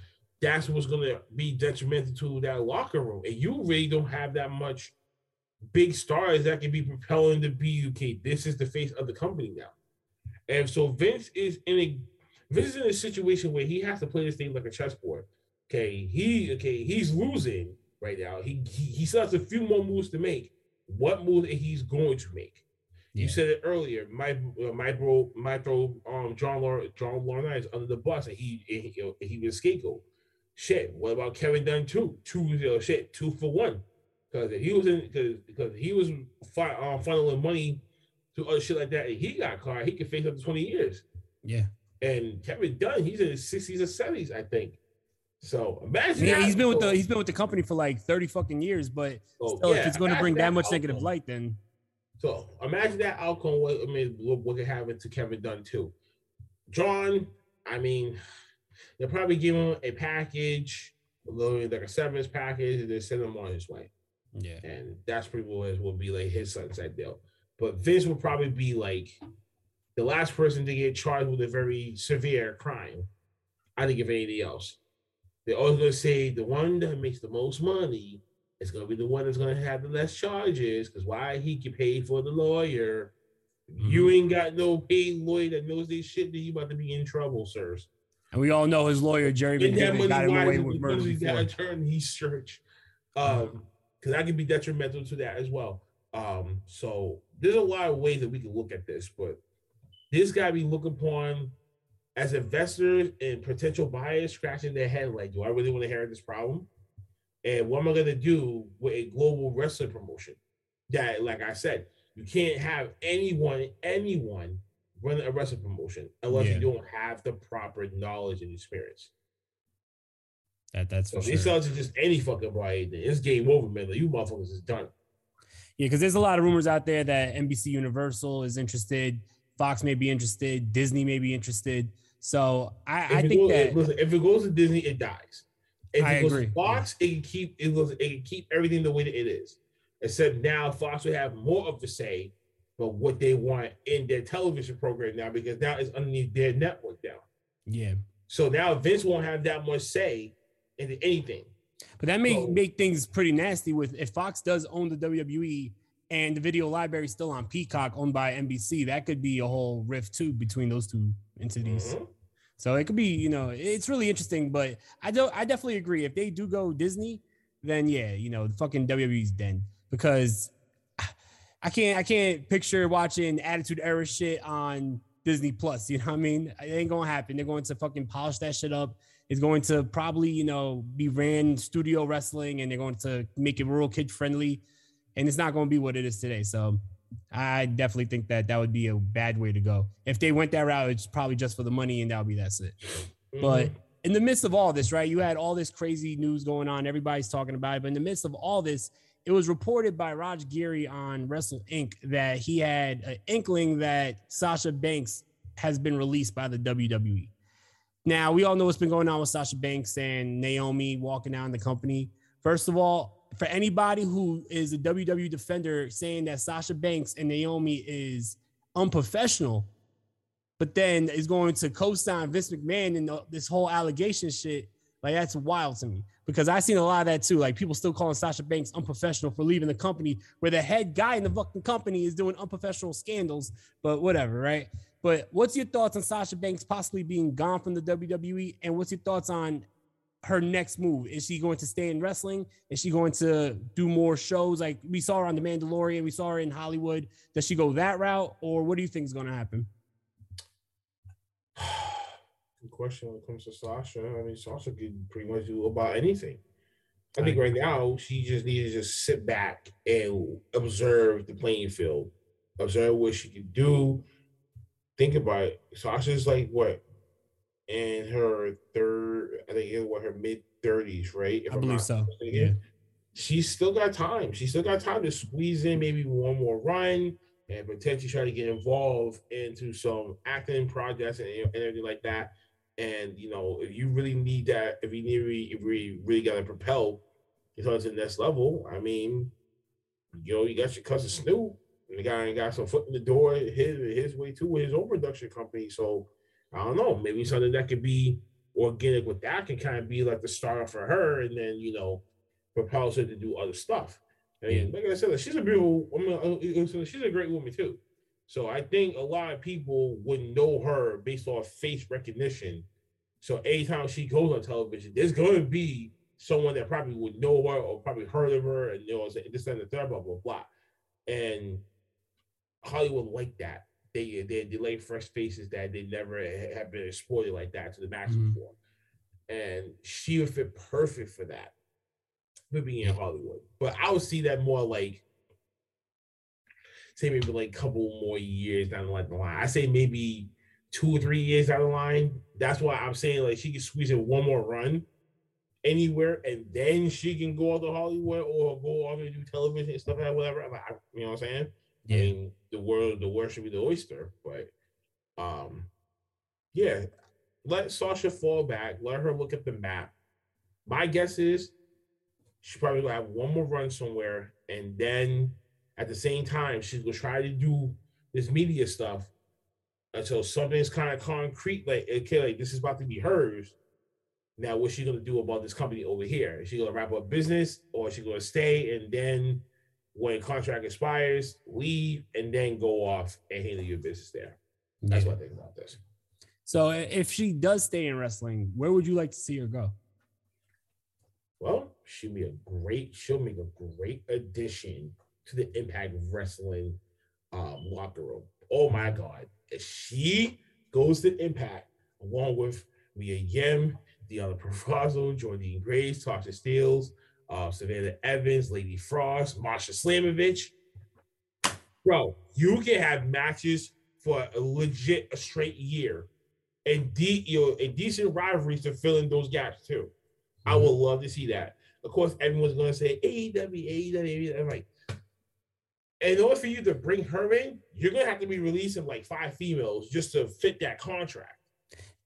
Speaker 10: That's what's gonna be detrimental to that locker room. And you really don't have that much big stars that can be propelling the BUK. This is the face of the company now. And so Vince is in a Vince is in a situation where he has to play this thing like a chessboard. Okay, he okay, he's losing right now. He he, he still has a few more moves to make. What move he's going to make? You said it earlier. My uh, my bro, my bro, um, John Law, John Laurinaitis is under the bus, and he he, he, he was scapegoat. Shit. What about Kevin Dunn too? Two uh, shit, two for one. Because he was in because because he was fi- uh, funneling money to other shit like that, and he got caught. He could face up to twenty years.
Speaker 1: Yeah.
Speaker 10: And Kevin Dunn, he's in his sixties or seventies, I think. So imagine
Speaker 1: Yeah,
Speaker 10: that.
Speaker 1: he's been with the he's been with the company for like 30 fucking years, but
Speaker 10: Oh,
Speaker 1: still, if it's going to bring that
Speaker 10: that
Speaker 1: much negative light, then
Speaker 10: So imagine that outcome. What I mean, what, what could happen to Kevin Dunn too? John, I mean, they'll probably give him a package, a little like a severance package, and then send him on his way.
Speaker 1: Yeah,
Speaker 10: and that's pretty much will be like his sunset deal. But Vince will probably be like the last person to get charged with a very severe crime. I think of anything else. They're always gonna say the one that makes the most money is gonna be the one that's gonna have the less charges. Because why he get paid for the lawyer. You ain't got no paid lawyer that knows this shit, then you about to be in trouble, sirs.
Speaker 1: and we all know his lawyer Jerry
Speaker 10: that money
Speaker 1: got him away with murder
Speaker 10: he got a
Speaker 1: before.
Speaker 10: turn his church. Um, because that can be detrimental to that as well. Um, so there's a lot of ways that we can look at this, but this got to be looked upon as investors and potential buyers scratching their head like, do I really want to inherit this problem? And what am I gonna do with a global wrestling promotion? That, like I said, you can't have anyone, anyone run a wrestling promotion unless
Speaker 1: Yeah.
Speaker 10: you don't have the proper knowledge and experience.
Speaker 1: That that's
Speaker 10: So
Speaker 1: for
Speaker 10: if
Speaker 1: sure.
Speaker 10: just any fucking then it's game over, man. Like, you motherfuckers is done.
Speaker 1: Yeah, because there's a lot of rumors out there that NBC Universal is interested, Fox may be interested, Disney may be interested. So I, I think
Speaker 10: goes,
Speaker 1: that
Speaker 10: listen, if it goes to Disney, it dies. If
Speaker 1: I
Speaker 10: it goes
Speaker 1: agree.
Speaker 10: to Fox, it can keep it goes, it can keep everything the way that it is. Except now Fox will have more of the say, but what they want in their television program now, because now it's underneath their network now.
Speaker 1: yeah.
Speaker 10: So now Vince won't have that much say into anything.
Speaker 1: But that may
Speaker 10: So-
Speaker 1: make things pretty nasty with if Fox does own the WWE and the video library is still on Peacock owned by NBC, that could be a whole rift too between those two entities.
Speaker 10: Mhm.
Speaker 1: So it could be, you know, it's really interesting. But I don't I definitely agree. If they do go Disney, then yeah, you know, the fucking WWE's den because I can't I can't picture watching Attitude Era shit on Disney Plus. You know what I mean? It ain't gonna happen. They're going to fucking polish that shit up. It's going to probably, you know, be ran studio wrestling and they're going to make it real kid friendly. And it's not going to be what it is today. So I definitely think that that would be a bad way to go. If they went that route, it's probably just for the money and that'll be that's it. Mm-hmm. But in the midst of all this, right, you had all this crazy news going on. Everybody's talking about it. But in the midst of all this, it was reported by Raj Giri on Wrestling Inc. that he had an inkling that Sasha Banks has been released by the WWE. Now, we all know what's been going on with Sasha Banks and Naomi walking down the company. First of all, for anybody who is a WWE defender saying that Sasha Banks and Naomi is unprofessional, but then is going to co-sign Vince McMahon in the- this whole allegation shit. Like that's wild to me because I seen a lot of that too. Like people still calling Sasha Banks unprofessional for leaving the company, where the head guy in the fucking company is doing unprofessional scandals. But whatever, right? But what's your thoughts on Sasha Banks possibly being gone from the WWE, and what's your thoughts on her next move? Is she going to stay in wrestling? Is she going to do more shows? Like we saw her on The Mandalorian, we saw her in Hollywood. Does she go that route, or what do you think is going to happen?
Speaker 10: Good question when it comes to Sasha. I mean, Sasha could pretty much do about anything. I think right now she just needs to just sit back and observe the playing field, observe what she can do. Think about it. Sasha's like what in her third, I think it was her mid thirties, right? If
Speaker 1: I
Speaker 10: I'm
Speaker 1: believe so. Yeah.
Speaker 10: She's still got time. She's still got time to squeeze in maybe one more run and potentially try to get involved into some acting projects and, and everything like that. And you know, if you really need that, if you need really, if you really, really got to propel yourself to the next level, I mean, you know, you got your cousin Snoop, and the guy ain't got some foot in the door his his way too with his own production company. So I don't know, maybe something that could be organic with that can kind of be like the starter for her, and then you know, propels her to do other stuff. I mean, like I said, she's a beautiful. I mean, uh, she's a great woman too. So I think a lot of people would know her based off face recognition. So anytime she goes on television, there's going to be someone that probably would know her or probably heard of her, and you know, this and the third, blah blah blah. And Hollywood like that. They they they lay fresh faces that they never have been exploited like that to the max
Speaker 1: Mhm.
Speaker 10: before. And she would fit perfect for that, for being in Hollywood. But I would see that more like say maybe like a couple more years down the line. I say maybe two or three years down the line. That's why I'm saying like she can squeeze in one more run anywhere, and then she can go out to Hollywood or go off and do television and stuff like that, whatever. Like, you know what I'm saying? I mean, the world, the world should be the oyster, but um, yeah, let Sasha fall back, let her look at the map. My guess is she probably will have one more run somewhere, and then at the same time, she's gonna try to do this media stuff until something's kind of concrete. Like, okay, like this is about to be hers. Now, what's she gonna do about this company over here? Is she gonna wrap up business, or is she gonna stay and then, when contract expires, leave and then go off and handle your business there? That's what I think about this.
Speaker 1: So if she does stay in wrestling, where would you like to see her go?
Speaker 10: Well, she'll be a great, she'll make a great addition to the Impact Wrestling um, locker room. Oh my God. If she goes to Impact along with Mia Yim, Deonna Purrazzo, Jordynne Grace, Tasha Steelz, uh, Savannah Evans, Lady Frost, Masha Slamovich. Bro, you can have matches for a legit a straight year, and de- you know, and decent rivalries to fill in those gaps too. I would love to see that. Of course, everyone's gonna say E AEW, AEW. I'm like, in order for you to bring her in, you're gonna have to be releasing like five females just to fit that contract.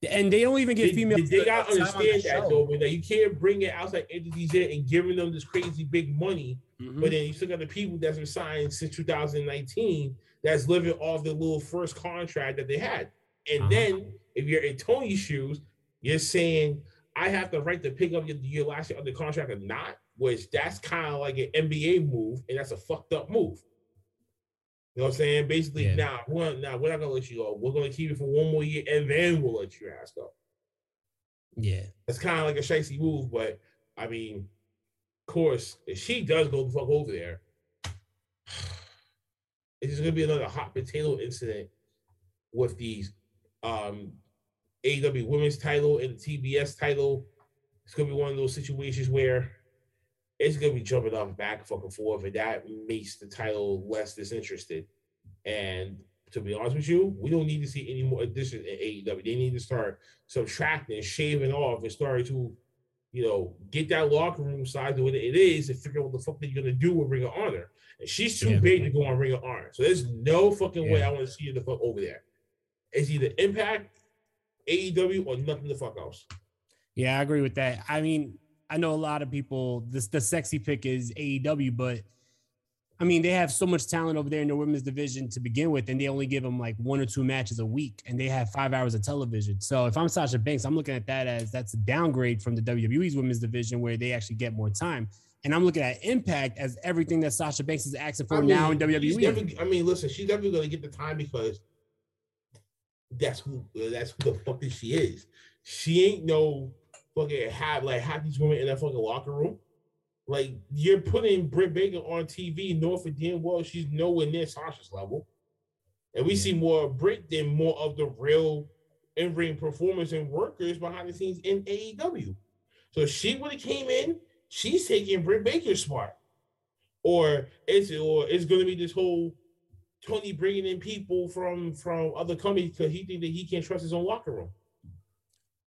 Speaker 1: And they don't even get
Speaker 10: They,
Speaker 1: females.
Speaker 10: they gotta
Speaker 1: time on the
Speaker 10: understand that
Speaker 1: show.
Speaker 10: though, that you can't bring in outside entities in and giving them this crazy big money,
Speaker 1: Mm-hmm.
Speaker 10: but then you still got the people that's been signed since 2019 that's living off the little first contract that they had. And
Speaker 1: Uh-huh.
Speaker 10: then if you're in Tony's shoes, you're saying I have the right to pick up your, your last year under contract or not, which that's kind of like an NBA move, and that's a fucked up move. You know what I'm saying? Basically,
Speaker 1: Yeah.
Speaker 10: now we're nah, we're not gonna let you go. We're gonna keep it for one more year, and then we'll let your ass go.
Speaker 1: Yeah.
Speaker 10: It's kind of like a shicey move, but I mean, of course, if she does go the fuck over there, it's just gonna be another hot potato incident with these um AW women's title and the TBS title. It's gonna be one of those situations where it's gonna be jumping off back fucking forth, and that makes the title less disinterested. And to be honest with you, we don't need to see any more additions in AEW. They need to start subtracting, shaving off, and starting to, you know, get that locker room size to what it is and figure out what the fuck they're gonna do with Ring of Honor. And she's too
Speaker 1: Yeah.
Speaker 10: big to go on Ring of Honor. So there's no fucking way I want to see her the fuck over there. It's either Impact, AEW, or nothing the fuck else.
Speaker 1: Yeah, I agree with that. I mean, I know a lot of people. This the sexy pick is AEW, but I mean they have so much talent over there in the women's division to begin with, and they only give them like one or two matches a week, and they have five hours of television. So if I'm Sasha Banks, I'm looking at that as that's a downgrade from the WWE's women's division where they actually get more time. And I'm looking at Impact as everything that Sasha Banks is asking for
Speaker 10: I mean,
Speaker 1: now in WWE.
Speaker 10: definitely- I mean, listen, she's definitely gonna get the time because that's who that's who the fuck she is. She ain't no fucking have like have these women in that fucking locker room. Like you're putting Britt Baker on TV, knowing for damn well she's nowhere near Sasha's level. And we see more of Britt than more of the real in-ring performers and workers behind the scenes in AEW. So she would have came in, she's taking Britt Baker's spot or it's or it's going to be this whole Tony bringing in people from from other companies because he think that he can't trust his own locker room.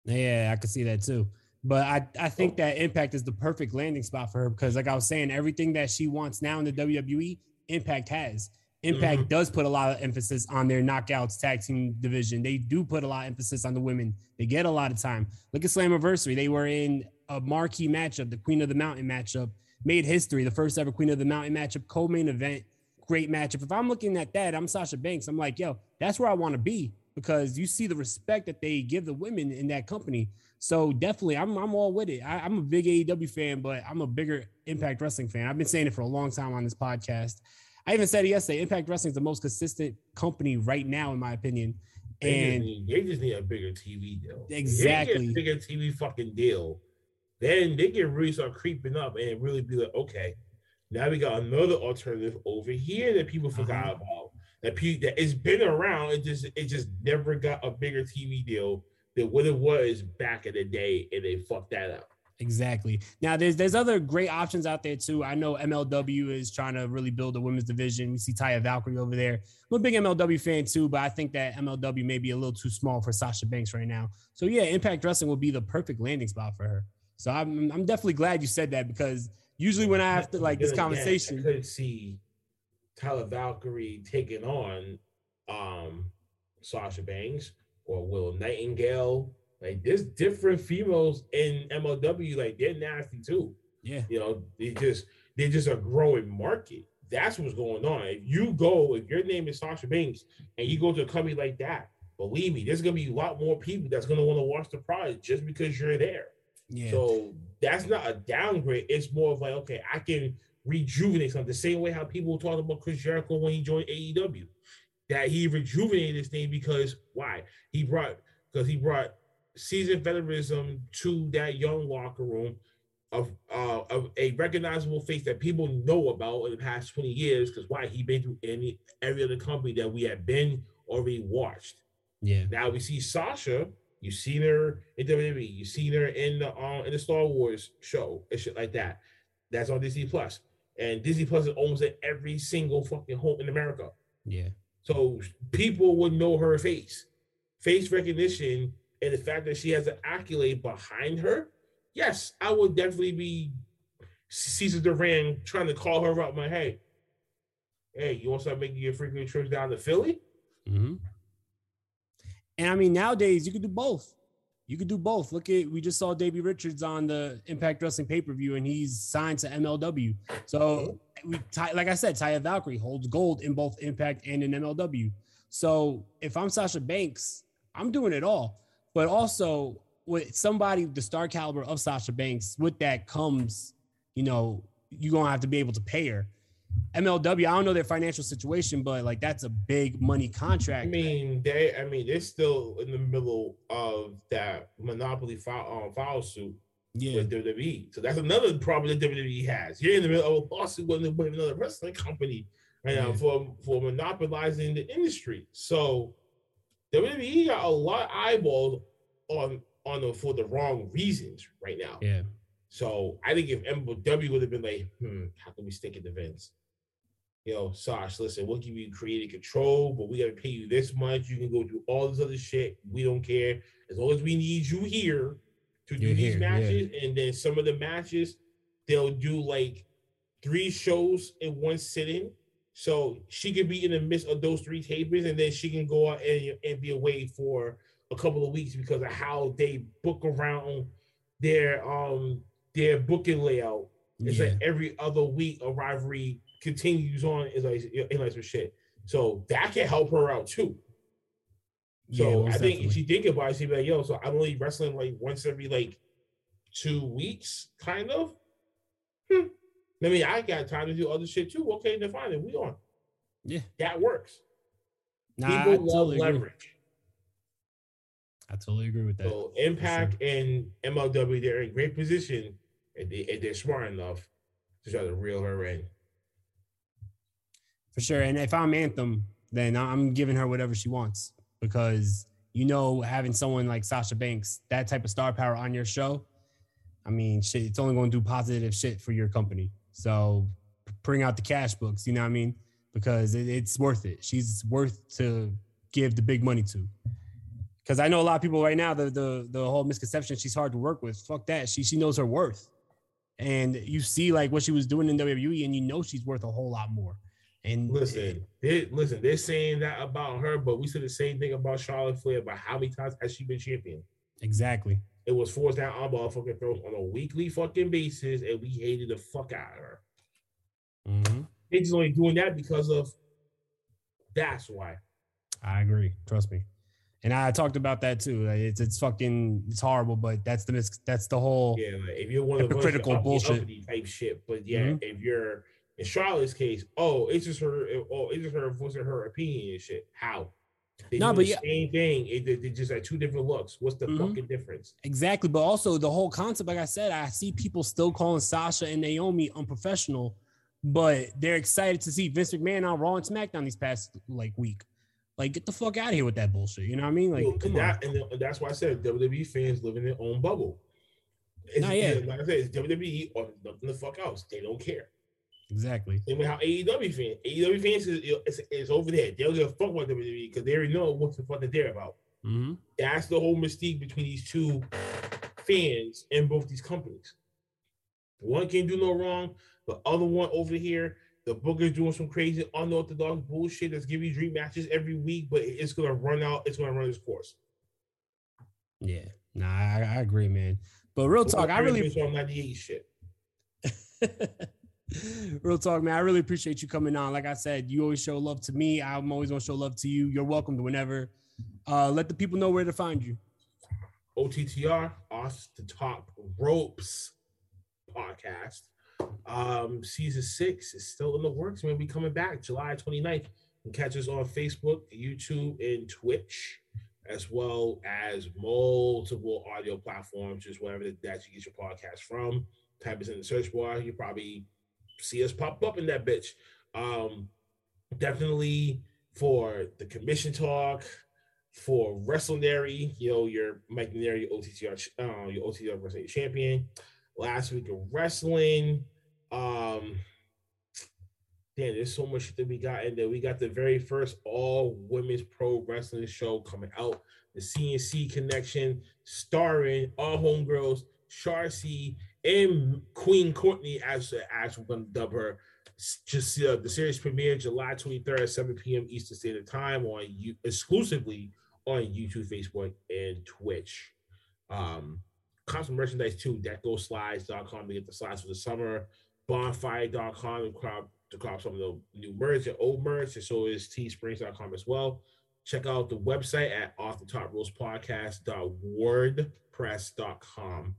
Speaker 1: Yeah, I could see that too. But I, I think that Impact is the perfect landing spot for her because, like I was saying, everything that she wants now in the WWE, Impact has. Impact mm-hmm. does put a lot of emphasis on their knockouts tag team division. They do put a lot of emphasis on the women. They get a lot of time. Look at Slammiversary. They were in a marquee matchup, the Queen of the Mountain matchup, made history, the first ever Queen of the Mountain matchup, co-main event, great matchup. If I'm looking at that, I'm Sasha Banks. I'm like, yo, that's where I want to be because you see the respect that they give the women in that company. So definitely, I'm I'm all with it. I, I'm a big AEW fan, but I'm a bigger Impact Wrestling fan. I've been saying it for a long time on this podcast. I even said it yesterday. Impact Wrestling is the most consistent company right now, in my opinion.
Speaker 10: They, just
Speaker 1: And
Speaker 10: need, they just need a bigger TV deal.
Speaker 1: Exactly.
Speaker 10: get a bigger TV fucking deal. Then they can really start creeping up and really be like, okay, now we got another alternative over here that people forgot
Speaker 1: Uh-huh.
Speaker 10: about. That that it's been around. It just it just never got a bigger TV deal than what it was back in the day, and they fucked that up.
Speaker 1: Exactly. Now there's there's other great options out there too. I know MLW is trying to really build a women's division. We see Taya Valkyrie over there. I'm a big MLW fan too, but I think that MLW may be a little too small for Sasha Banks right now. So yeah, Impact Wrestling will be the perfect landing spot for her. So I'm I'm definitely glad you said that because usually when I have to like this conversation,
Speaker 10: I could see Taya Valkyrie taking on um Sasha Banks or Willow Nightingale. Like there's different females in MLW, like they're nasty too.
Speaker 1: Yeah.
Speaker 10: You know, they just they're just a growing market. That's what's going on. If you go, if your name is Sasha Banks and you go to a company like that, believe me, there's gonna be a lot more people that's gonna want to watch the product just because you're there.
Speaker 1: Yeah.
Speaker 10: So that's not a downgrade. It's more of like, okay, I can rejuvenate something. The same way how people talked about Chris Jericho when he joined AEW. That he rejuvenated this thing because why? He brought because he brought seasoned veterism to that young locker room of uh, of a recognizable face that people know about in the past 20 years. Because why? He been through any every other company that we have been already watched.
Speaker 1: yeah.
Speaker 10: Now we see Sasha. You've seen her in WWE. You've seen her in the um in the Star Wars show and shit like that. That's on Disney Plus, and Disney Plus owns it every single fucking home in America.
Speaker 1: Yeah.
Speaker 10: So people would know her face, face recognition, and the fact that she has an accolade behind her. Yes, I would definitely be Cesar Duran trying to call her up. My hey, hey, you want to start making your frequent trips down to Philly?
Speaker 1: Mm-hmm. And I mean, nowadays you can do both. You could do both. Look at we just saw Davey Richards on the Impact Wrestling pay per view, and he's signed to MLW. So we, like I said, Taya Valkyrie holds gold in both Impact and in MLW. So if I'm Sasha Banks, I'm doing it all. But also with somebody the star caliber of Sasha Banks, with that comes, you know, you're gonna have to be able to pay her. MLW, I don't know their financial situation, but like that's a big money contract.
Speaker 10: I mean, they, I mean, they're still in the middle of that monopoly file, um, file suit
Speaker 1: yeah.
Speaker 10: with WWE. So that's another problem that WWE has. You're in the middle of a lawsuit with another wrestling company right now
Speaker 1: Yeah.
Speaker 10: for for monopolizing the industry. So WWE got a lot of eyeballs on on the, for the wrong reasons right now.
Speaker 1: Yeah.
Speaker 10: So I think if MLW would have been like, hmm, how can we stick it to Vince? You know, Sash, listen, we'll give you creative control, but we gotta pay you this much. You can go do all this other shit. We don't care. As long as we need you here to do
Speaker 1: You're
Speaker 10: these
Speaker 1: here, yeah.
Speaker 10: matches, and then some of the matches, they'll do like three shows in one sitting. So she could be in the midst of those three tapings, and then she can go out and, and be away for a couple of weeks because of how they book around their um their booking layout. It's
Speaker 1: Yeah.
Speaker 10: like every other week a rivalry continues on. Is like it's like some shit. So that can help her out too.
Speaker 1: Yeah,
Speaker 10: So
Speaker 1: most
Speaker 10: I think if she think about it, she'd be like, yo, so I'm only wrestling like once every like two weeks, kind of. Hmm. I mean, I got time to do other shit too. Okay, then fine, then we on.
Speaker 1: Yeah.
Speaker 10: That works.
Speaker 1: Nah, I
Speaker 10: People love
Speaker 1: totally agree.
Speaker 10: leverage.
Speaker 1: I totally agree with that.
Speaker 10: So Impact and MLW, they're in great position, and, they, and they're smart enough to try to reel her in.
Speaker 1: For sure. And if I'm Anthem, then I'm giving her whatever she wants because you know having someone like Sasha Banks, that type of star power on your show, I mean, shit, it's only going to do positive shit for your company. So bring out the cash books, you know what I mean? Because it, it's worth it. She's worth to give the big money to. Because I know a lot of people right now, the the the whole misconception she's hard to work with. Fuck that. She she knows her worth. And you see like what she was doing in WWE, and you know she's worth a whole lot more. And
Speaker 10: Listen, they, listen, they're saying that about her, but we said the same thing about Charlotte Flair. About how many times has she been champion?
Speaker 1: Exactly.
Speaker 10: It was forced down our motherfucking throats on a weekly fucking basis, and we hated the fuck out of her.
Speaker 1: Mm-hmm.
Speaker 10: They just only doing that because of that's why.
Speaker 1: I agree. Trust me. And I talked about that too. Like, It's it's fucking it's horrible, but that's the mis- that's the whole
Speaker 10: Yeah, like if you're one of
Speaker 1: hypocritical
Speaker 10: uppity,
Speaker 1: bullshit.
Speaker 10: type shit. But yeah,
Speaker 1: Mhm.
Speaker 10: if you're in Charlotte's case, oh, it's just her. Oh, it's just her voicing her opinion and shit. How? They
Speaker 1: No, but
Speaker 10: the
Speaker 1: yeah-
Speaker 10: same thing. It, they, they just had two different looks. What's the
Speaker 1: Mhm.
Speaker 10: fucking difference?
Speaker 1: Exactly, but also the whole concept, like I said, I see people still calling Sasha and Naomi unprofessional, but they're excited to see Vince McMahon on Raw and SmackDown these past like week. Like, get the fuck out of here with that bullshit. You know what I mean? Like, come on.
Speaker 10: and th- that's why I said WWE fans live in their own bubble. It's,
Speaker 1: Nah, yeah.
Speaker 10: Like I said, it's WWE or nothing the fuck else. They don't care.
Speaker 1: Exactly.
Speaker 10: Same with how AEW fans, AEW fans is, is, is over there. They don't give a fuck about WWE because they already know what the fuck they're about.
Speaker 1: Mm-hmm.
Speaker 10: That's the whole mystique between these two fans in both these companies. One can do no wrong. The other one over here, the Booker's doing some crazy unorthodox bullshit that's giving you dream matches every week, but it's gonna run out. It's gonna run its course.
Speaker 1: Yeah. Nah, I, I agree, man. But real talk, I really
Speaker 10: Based on 98 shit.
Speaker 1: Real talk, man. I really appreciate you coming on. Like I said, you always show love to me. I'm always gonna show love to you. You're welcome to whenever. Uh, let the people know where to find you.
Speaker 10: OTTR off the top ropes podcast. Um, season six is still in the works. We'll be coming back July 29th. You catch us on Facebook, YouTube, and Twitch, as well as multiple audio platforms, just wherever that you get your podcast from. Type us in the search bar. You probably see us pop up in that bitch. Um, definitely for the commission talk, for WrestleNary, you know, your Mike your OTTR, uh, your OTTR wrestling champion. Last week of wrestling, Um, damn, there's so much that we got in there. We got the very first all women's pro wrestling show coming out, the CNC Connection, starring all homegirls, Sharcy and Queen Courtney, as as we're gonna dub her. Just uh, the series premiere July 23rd at 7 p.m. Eastern Standard Time on you exclusively on YouTube, Facebook, and Twitch. Um, custom merchandise too. DecoSlides.com to get the slides for the summer. Bonfire.com to crop to crop some of the new merch and old merch, and so is teesprings.com as well. Check out the website at off the top ropes podcast.wordpress.com.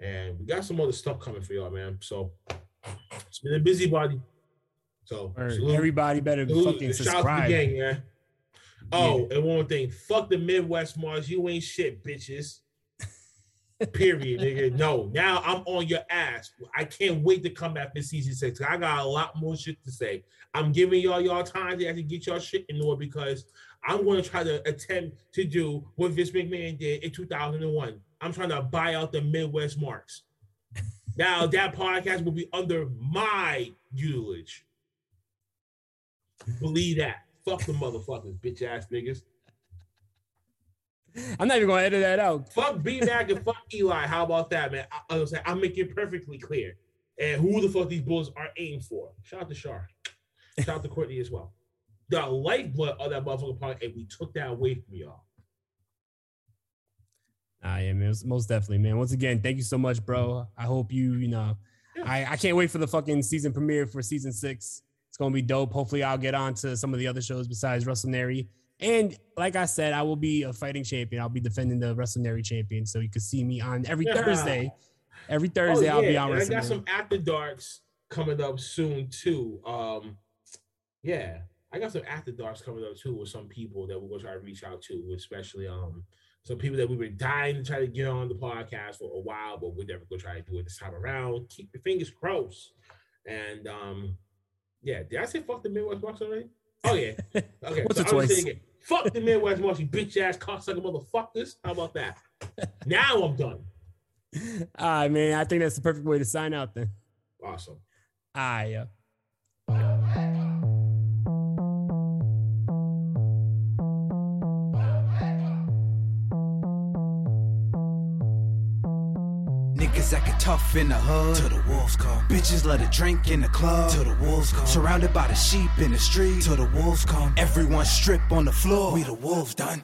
Speaker 10: And we got some other stuff coming for y'all, man. So it's been a busy body. So salute-
Speaker 1: Everybody better
Speaker 10: salute-
Speaker 1: fucking
Speaker 10: shout out to the
Speaker 1: subscribe.
Speaker 10: gang, man. Oh, and one thing. Fuck the Midwest Marks. You ain't shit, bitches. Period, nigga. No, now I'm on your ass. I can't wait to come back for season six. I got a lot more shit to say. I'm giving y'all y'all time to actually get y'all shit in order because I'm going to try to attempt to do what Vince McMahon did in 2001. I'm trying to buy out the Midwest Marks. Now that podcast will be under my tutelage. Believe that. Fuck the motherfuckers, bitch ass niggas.
Speaker 1: I'm not even gonna edit that out.
Speaker 10: Fuck B Mac and fuck Eli. How about that, man? I, I was I'm making it perfectly clear. And who the fuck these bulls are aimed for. Shout out to Shar. Shout out to Courtney as well. The lifeblood of that motherfucker podcast, and we took that away from y'all.
Speaker 1: Ah, yeah, man. Most definitely, man. Once again, thank you so much, bro. I hope you, you know, I, I can't wait for the fucking season premiere for season six. It's gonna be dope. Hopefully, I'll get on to some of the other shows besides Russell WrestleNary. And like I said, I will be a fighting champion. I'll be defending the Russell WrestleNary champion. So you can see me on every
Speaker 10: Yeah.
Speaker 1: Thursday. Every Thursday, I'll be on
Speaker 10: Oh, and I got some after darks coming up soon too. Um, yeah, I got some after darks coming up too with some people that we're gonna try to reach out to, especially um some people that we were dying to try to get on the podcast for a while, but we're never gonna try to do it this time around. Keep your fingers crossed. And um, yeah, did I say fuck the Midwest Bucks already? Oh yeah. Okay.
Speaker 1: Once
Speaker 10: so
Speaker 1: or
Speaker 10: I'm gonna it. Fuck the Midwest Bucks, you bitch ass cocksucker motherfuckers. How about that? now I'm done.
Speaker 1: All right, man. I think that's the perfect way to sign out then.
Speaker 10: Awesome.
Speaker 1: Ah, yeah.
Speaker 11: Niggas acting tough in the hood. Till the wolves come. Bitches let it drink in the club. Till the wolves come. Surrounded by the sheep in the street. Till the wolves come. Everyone strip on the floor. We the wolves done.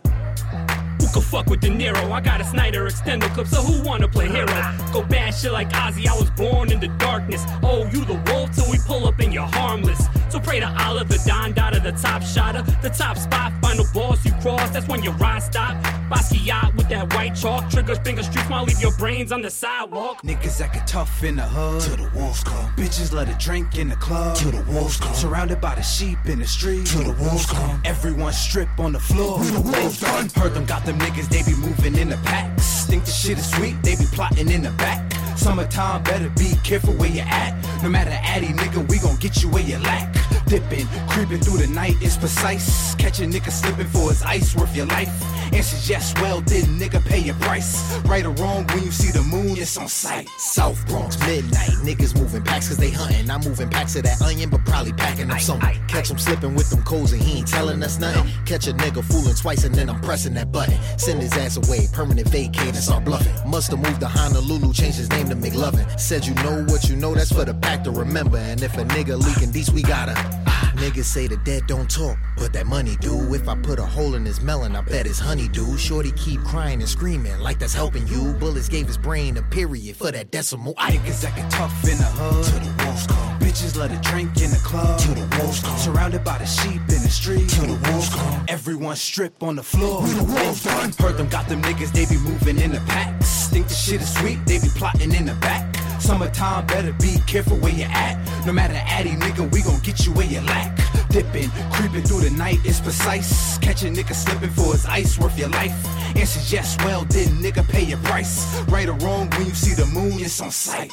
Speaker 12: Who could fuck with De Niro? I got a Snyder extender clip, so who wanna play hero? Go bad shit like Ozzy, I was born in the darkness. Oh, you the wolf till we pull up and you're harmless. So pray to Allah, the Don Dada, the top shotter, the top spot, final boss you cross, that's when your ride stop. Basquiat with that white chalk, triggers, finger streaks, while leave your brains on the sidewalk.
Speaker 11: Niggas acting tough in the hood. Till the wolves come. Bitches let it drink in the club. Till the wolves come. Surrounded by the sheep in the street. Till the wolves come. Everyone strip on the floor. We the wolves done. Heard them got them niggas, they be moving in the packs. Think the shit is sweet, they be plotting in the back. Summertime, better be careful where you at. No matter addy, nigga, we gon' get you where you lack. Dipping, creeping through the night is precise. Catch a nigga slipping for his ice worth your life. Answers yes, well, did nigga pay your price? Right or wrong, when you see the moon, it's on sight.
Speaker 13: South Bronx, midnight. Niggas moving packs cause they hunting. I'm moving packs of that onion, but probably packing up something. Catch him slipping with them codes and he ain't telling us nothing. Catch a nigga fooling twice and then I'm pressing that button. Send his ass away, permanent vacate and start bluffing. Have moved to Honolulu, changed his name to McLovin. Said you know what you know, that's for the pack to remember. And if a nigga leaking these, we gotta. Niggas say the dead don't talk, but that money do. If I put a hole in his melon, I bet his honey do. Shorty keep crying and screaming like that's helping you. Bullets gave his brain a period for that decimal. I
Speaker 11: Niggas acting tough in the hood. Till the wolves come. Bitches let it drink in the club. Till the wolves come. Surrounded by the sheep in the street. Till the wolves come. Everyone strip on the floor. We the wolves done. Heard them got them niggas, they be moving in the packs. Think the shit is sweet, they be plotting in the back. Summertime, better be careful where you at. No matter addy, nigga, we gon' get you where you lack. Dipping, creeping through the night is precise. Catch a nigga slipping for his ice worth your life. Answers yes, well, did nigga pay your price? Right or wrong, when you see the moon, it's on sight.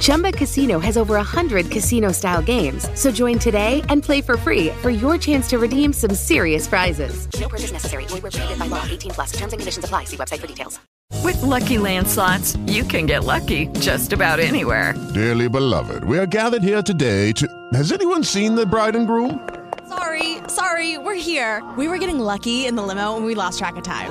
Speaker 14: Chumba Casino has over 100 casino style games. So join today and play for free for your chance to redeem some serious prizes.
Speaker 15: No purchase necessary. Void where prohibited by law. 18 plus. Terms and conditions apply. See website for details.
Speaker 16: With Lucky Land slots, you can get lucky just about anywhere.
Speaker 17: Dearly beloved, we are gathered here today to. Has anyone seen the bride and groom?
Speaker 18: Sorry, sorry, we're here. We were getting lucky in the limo and we lost track of time.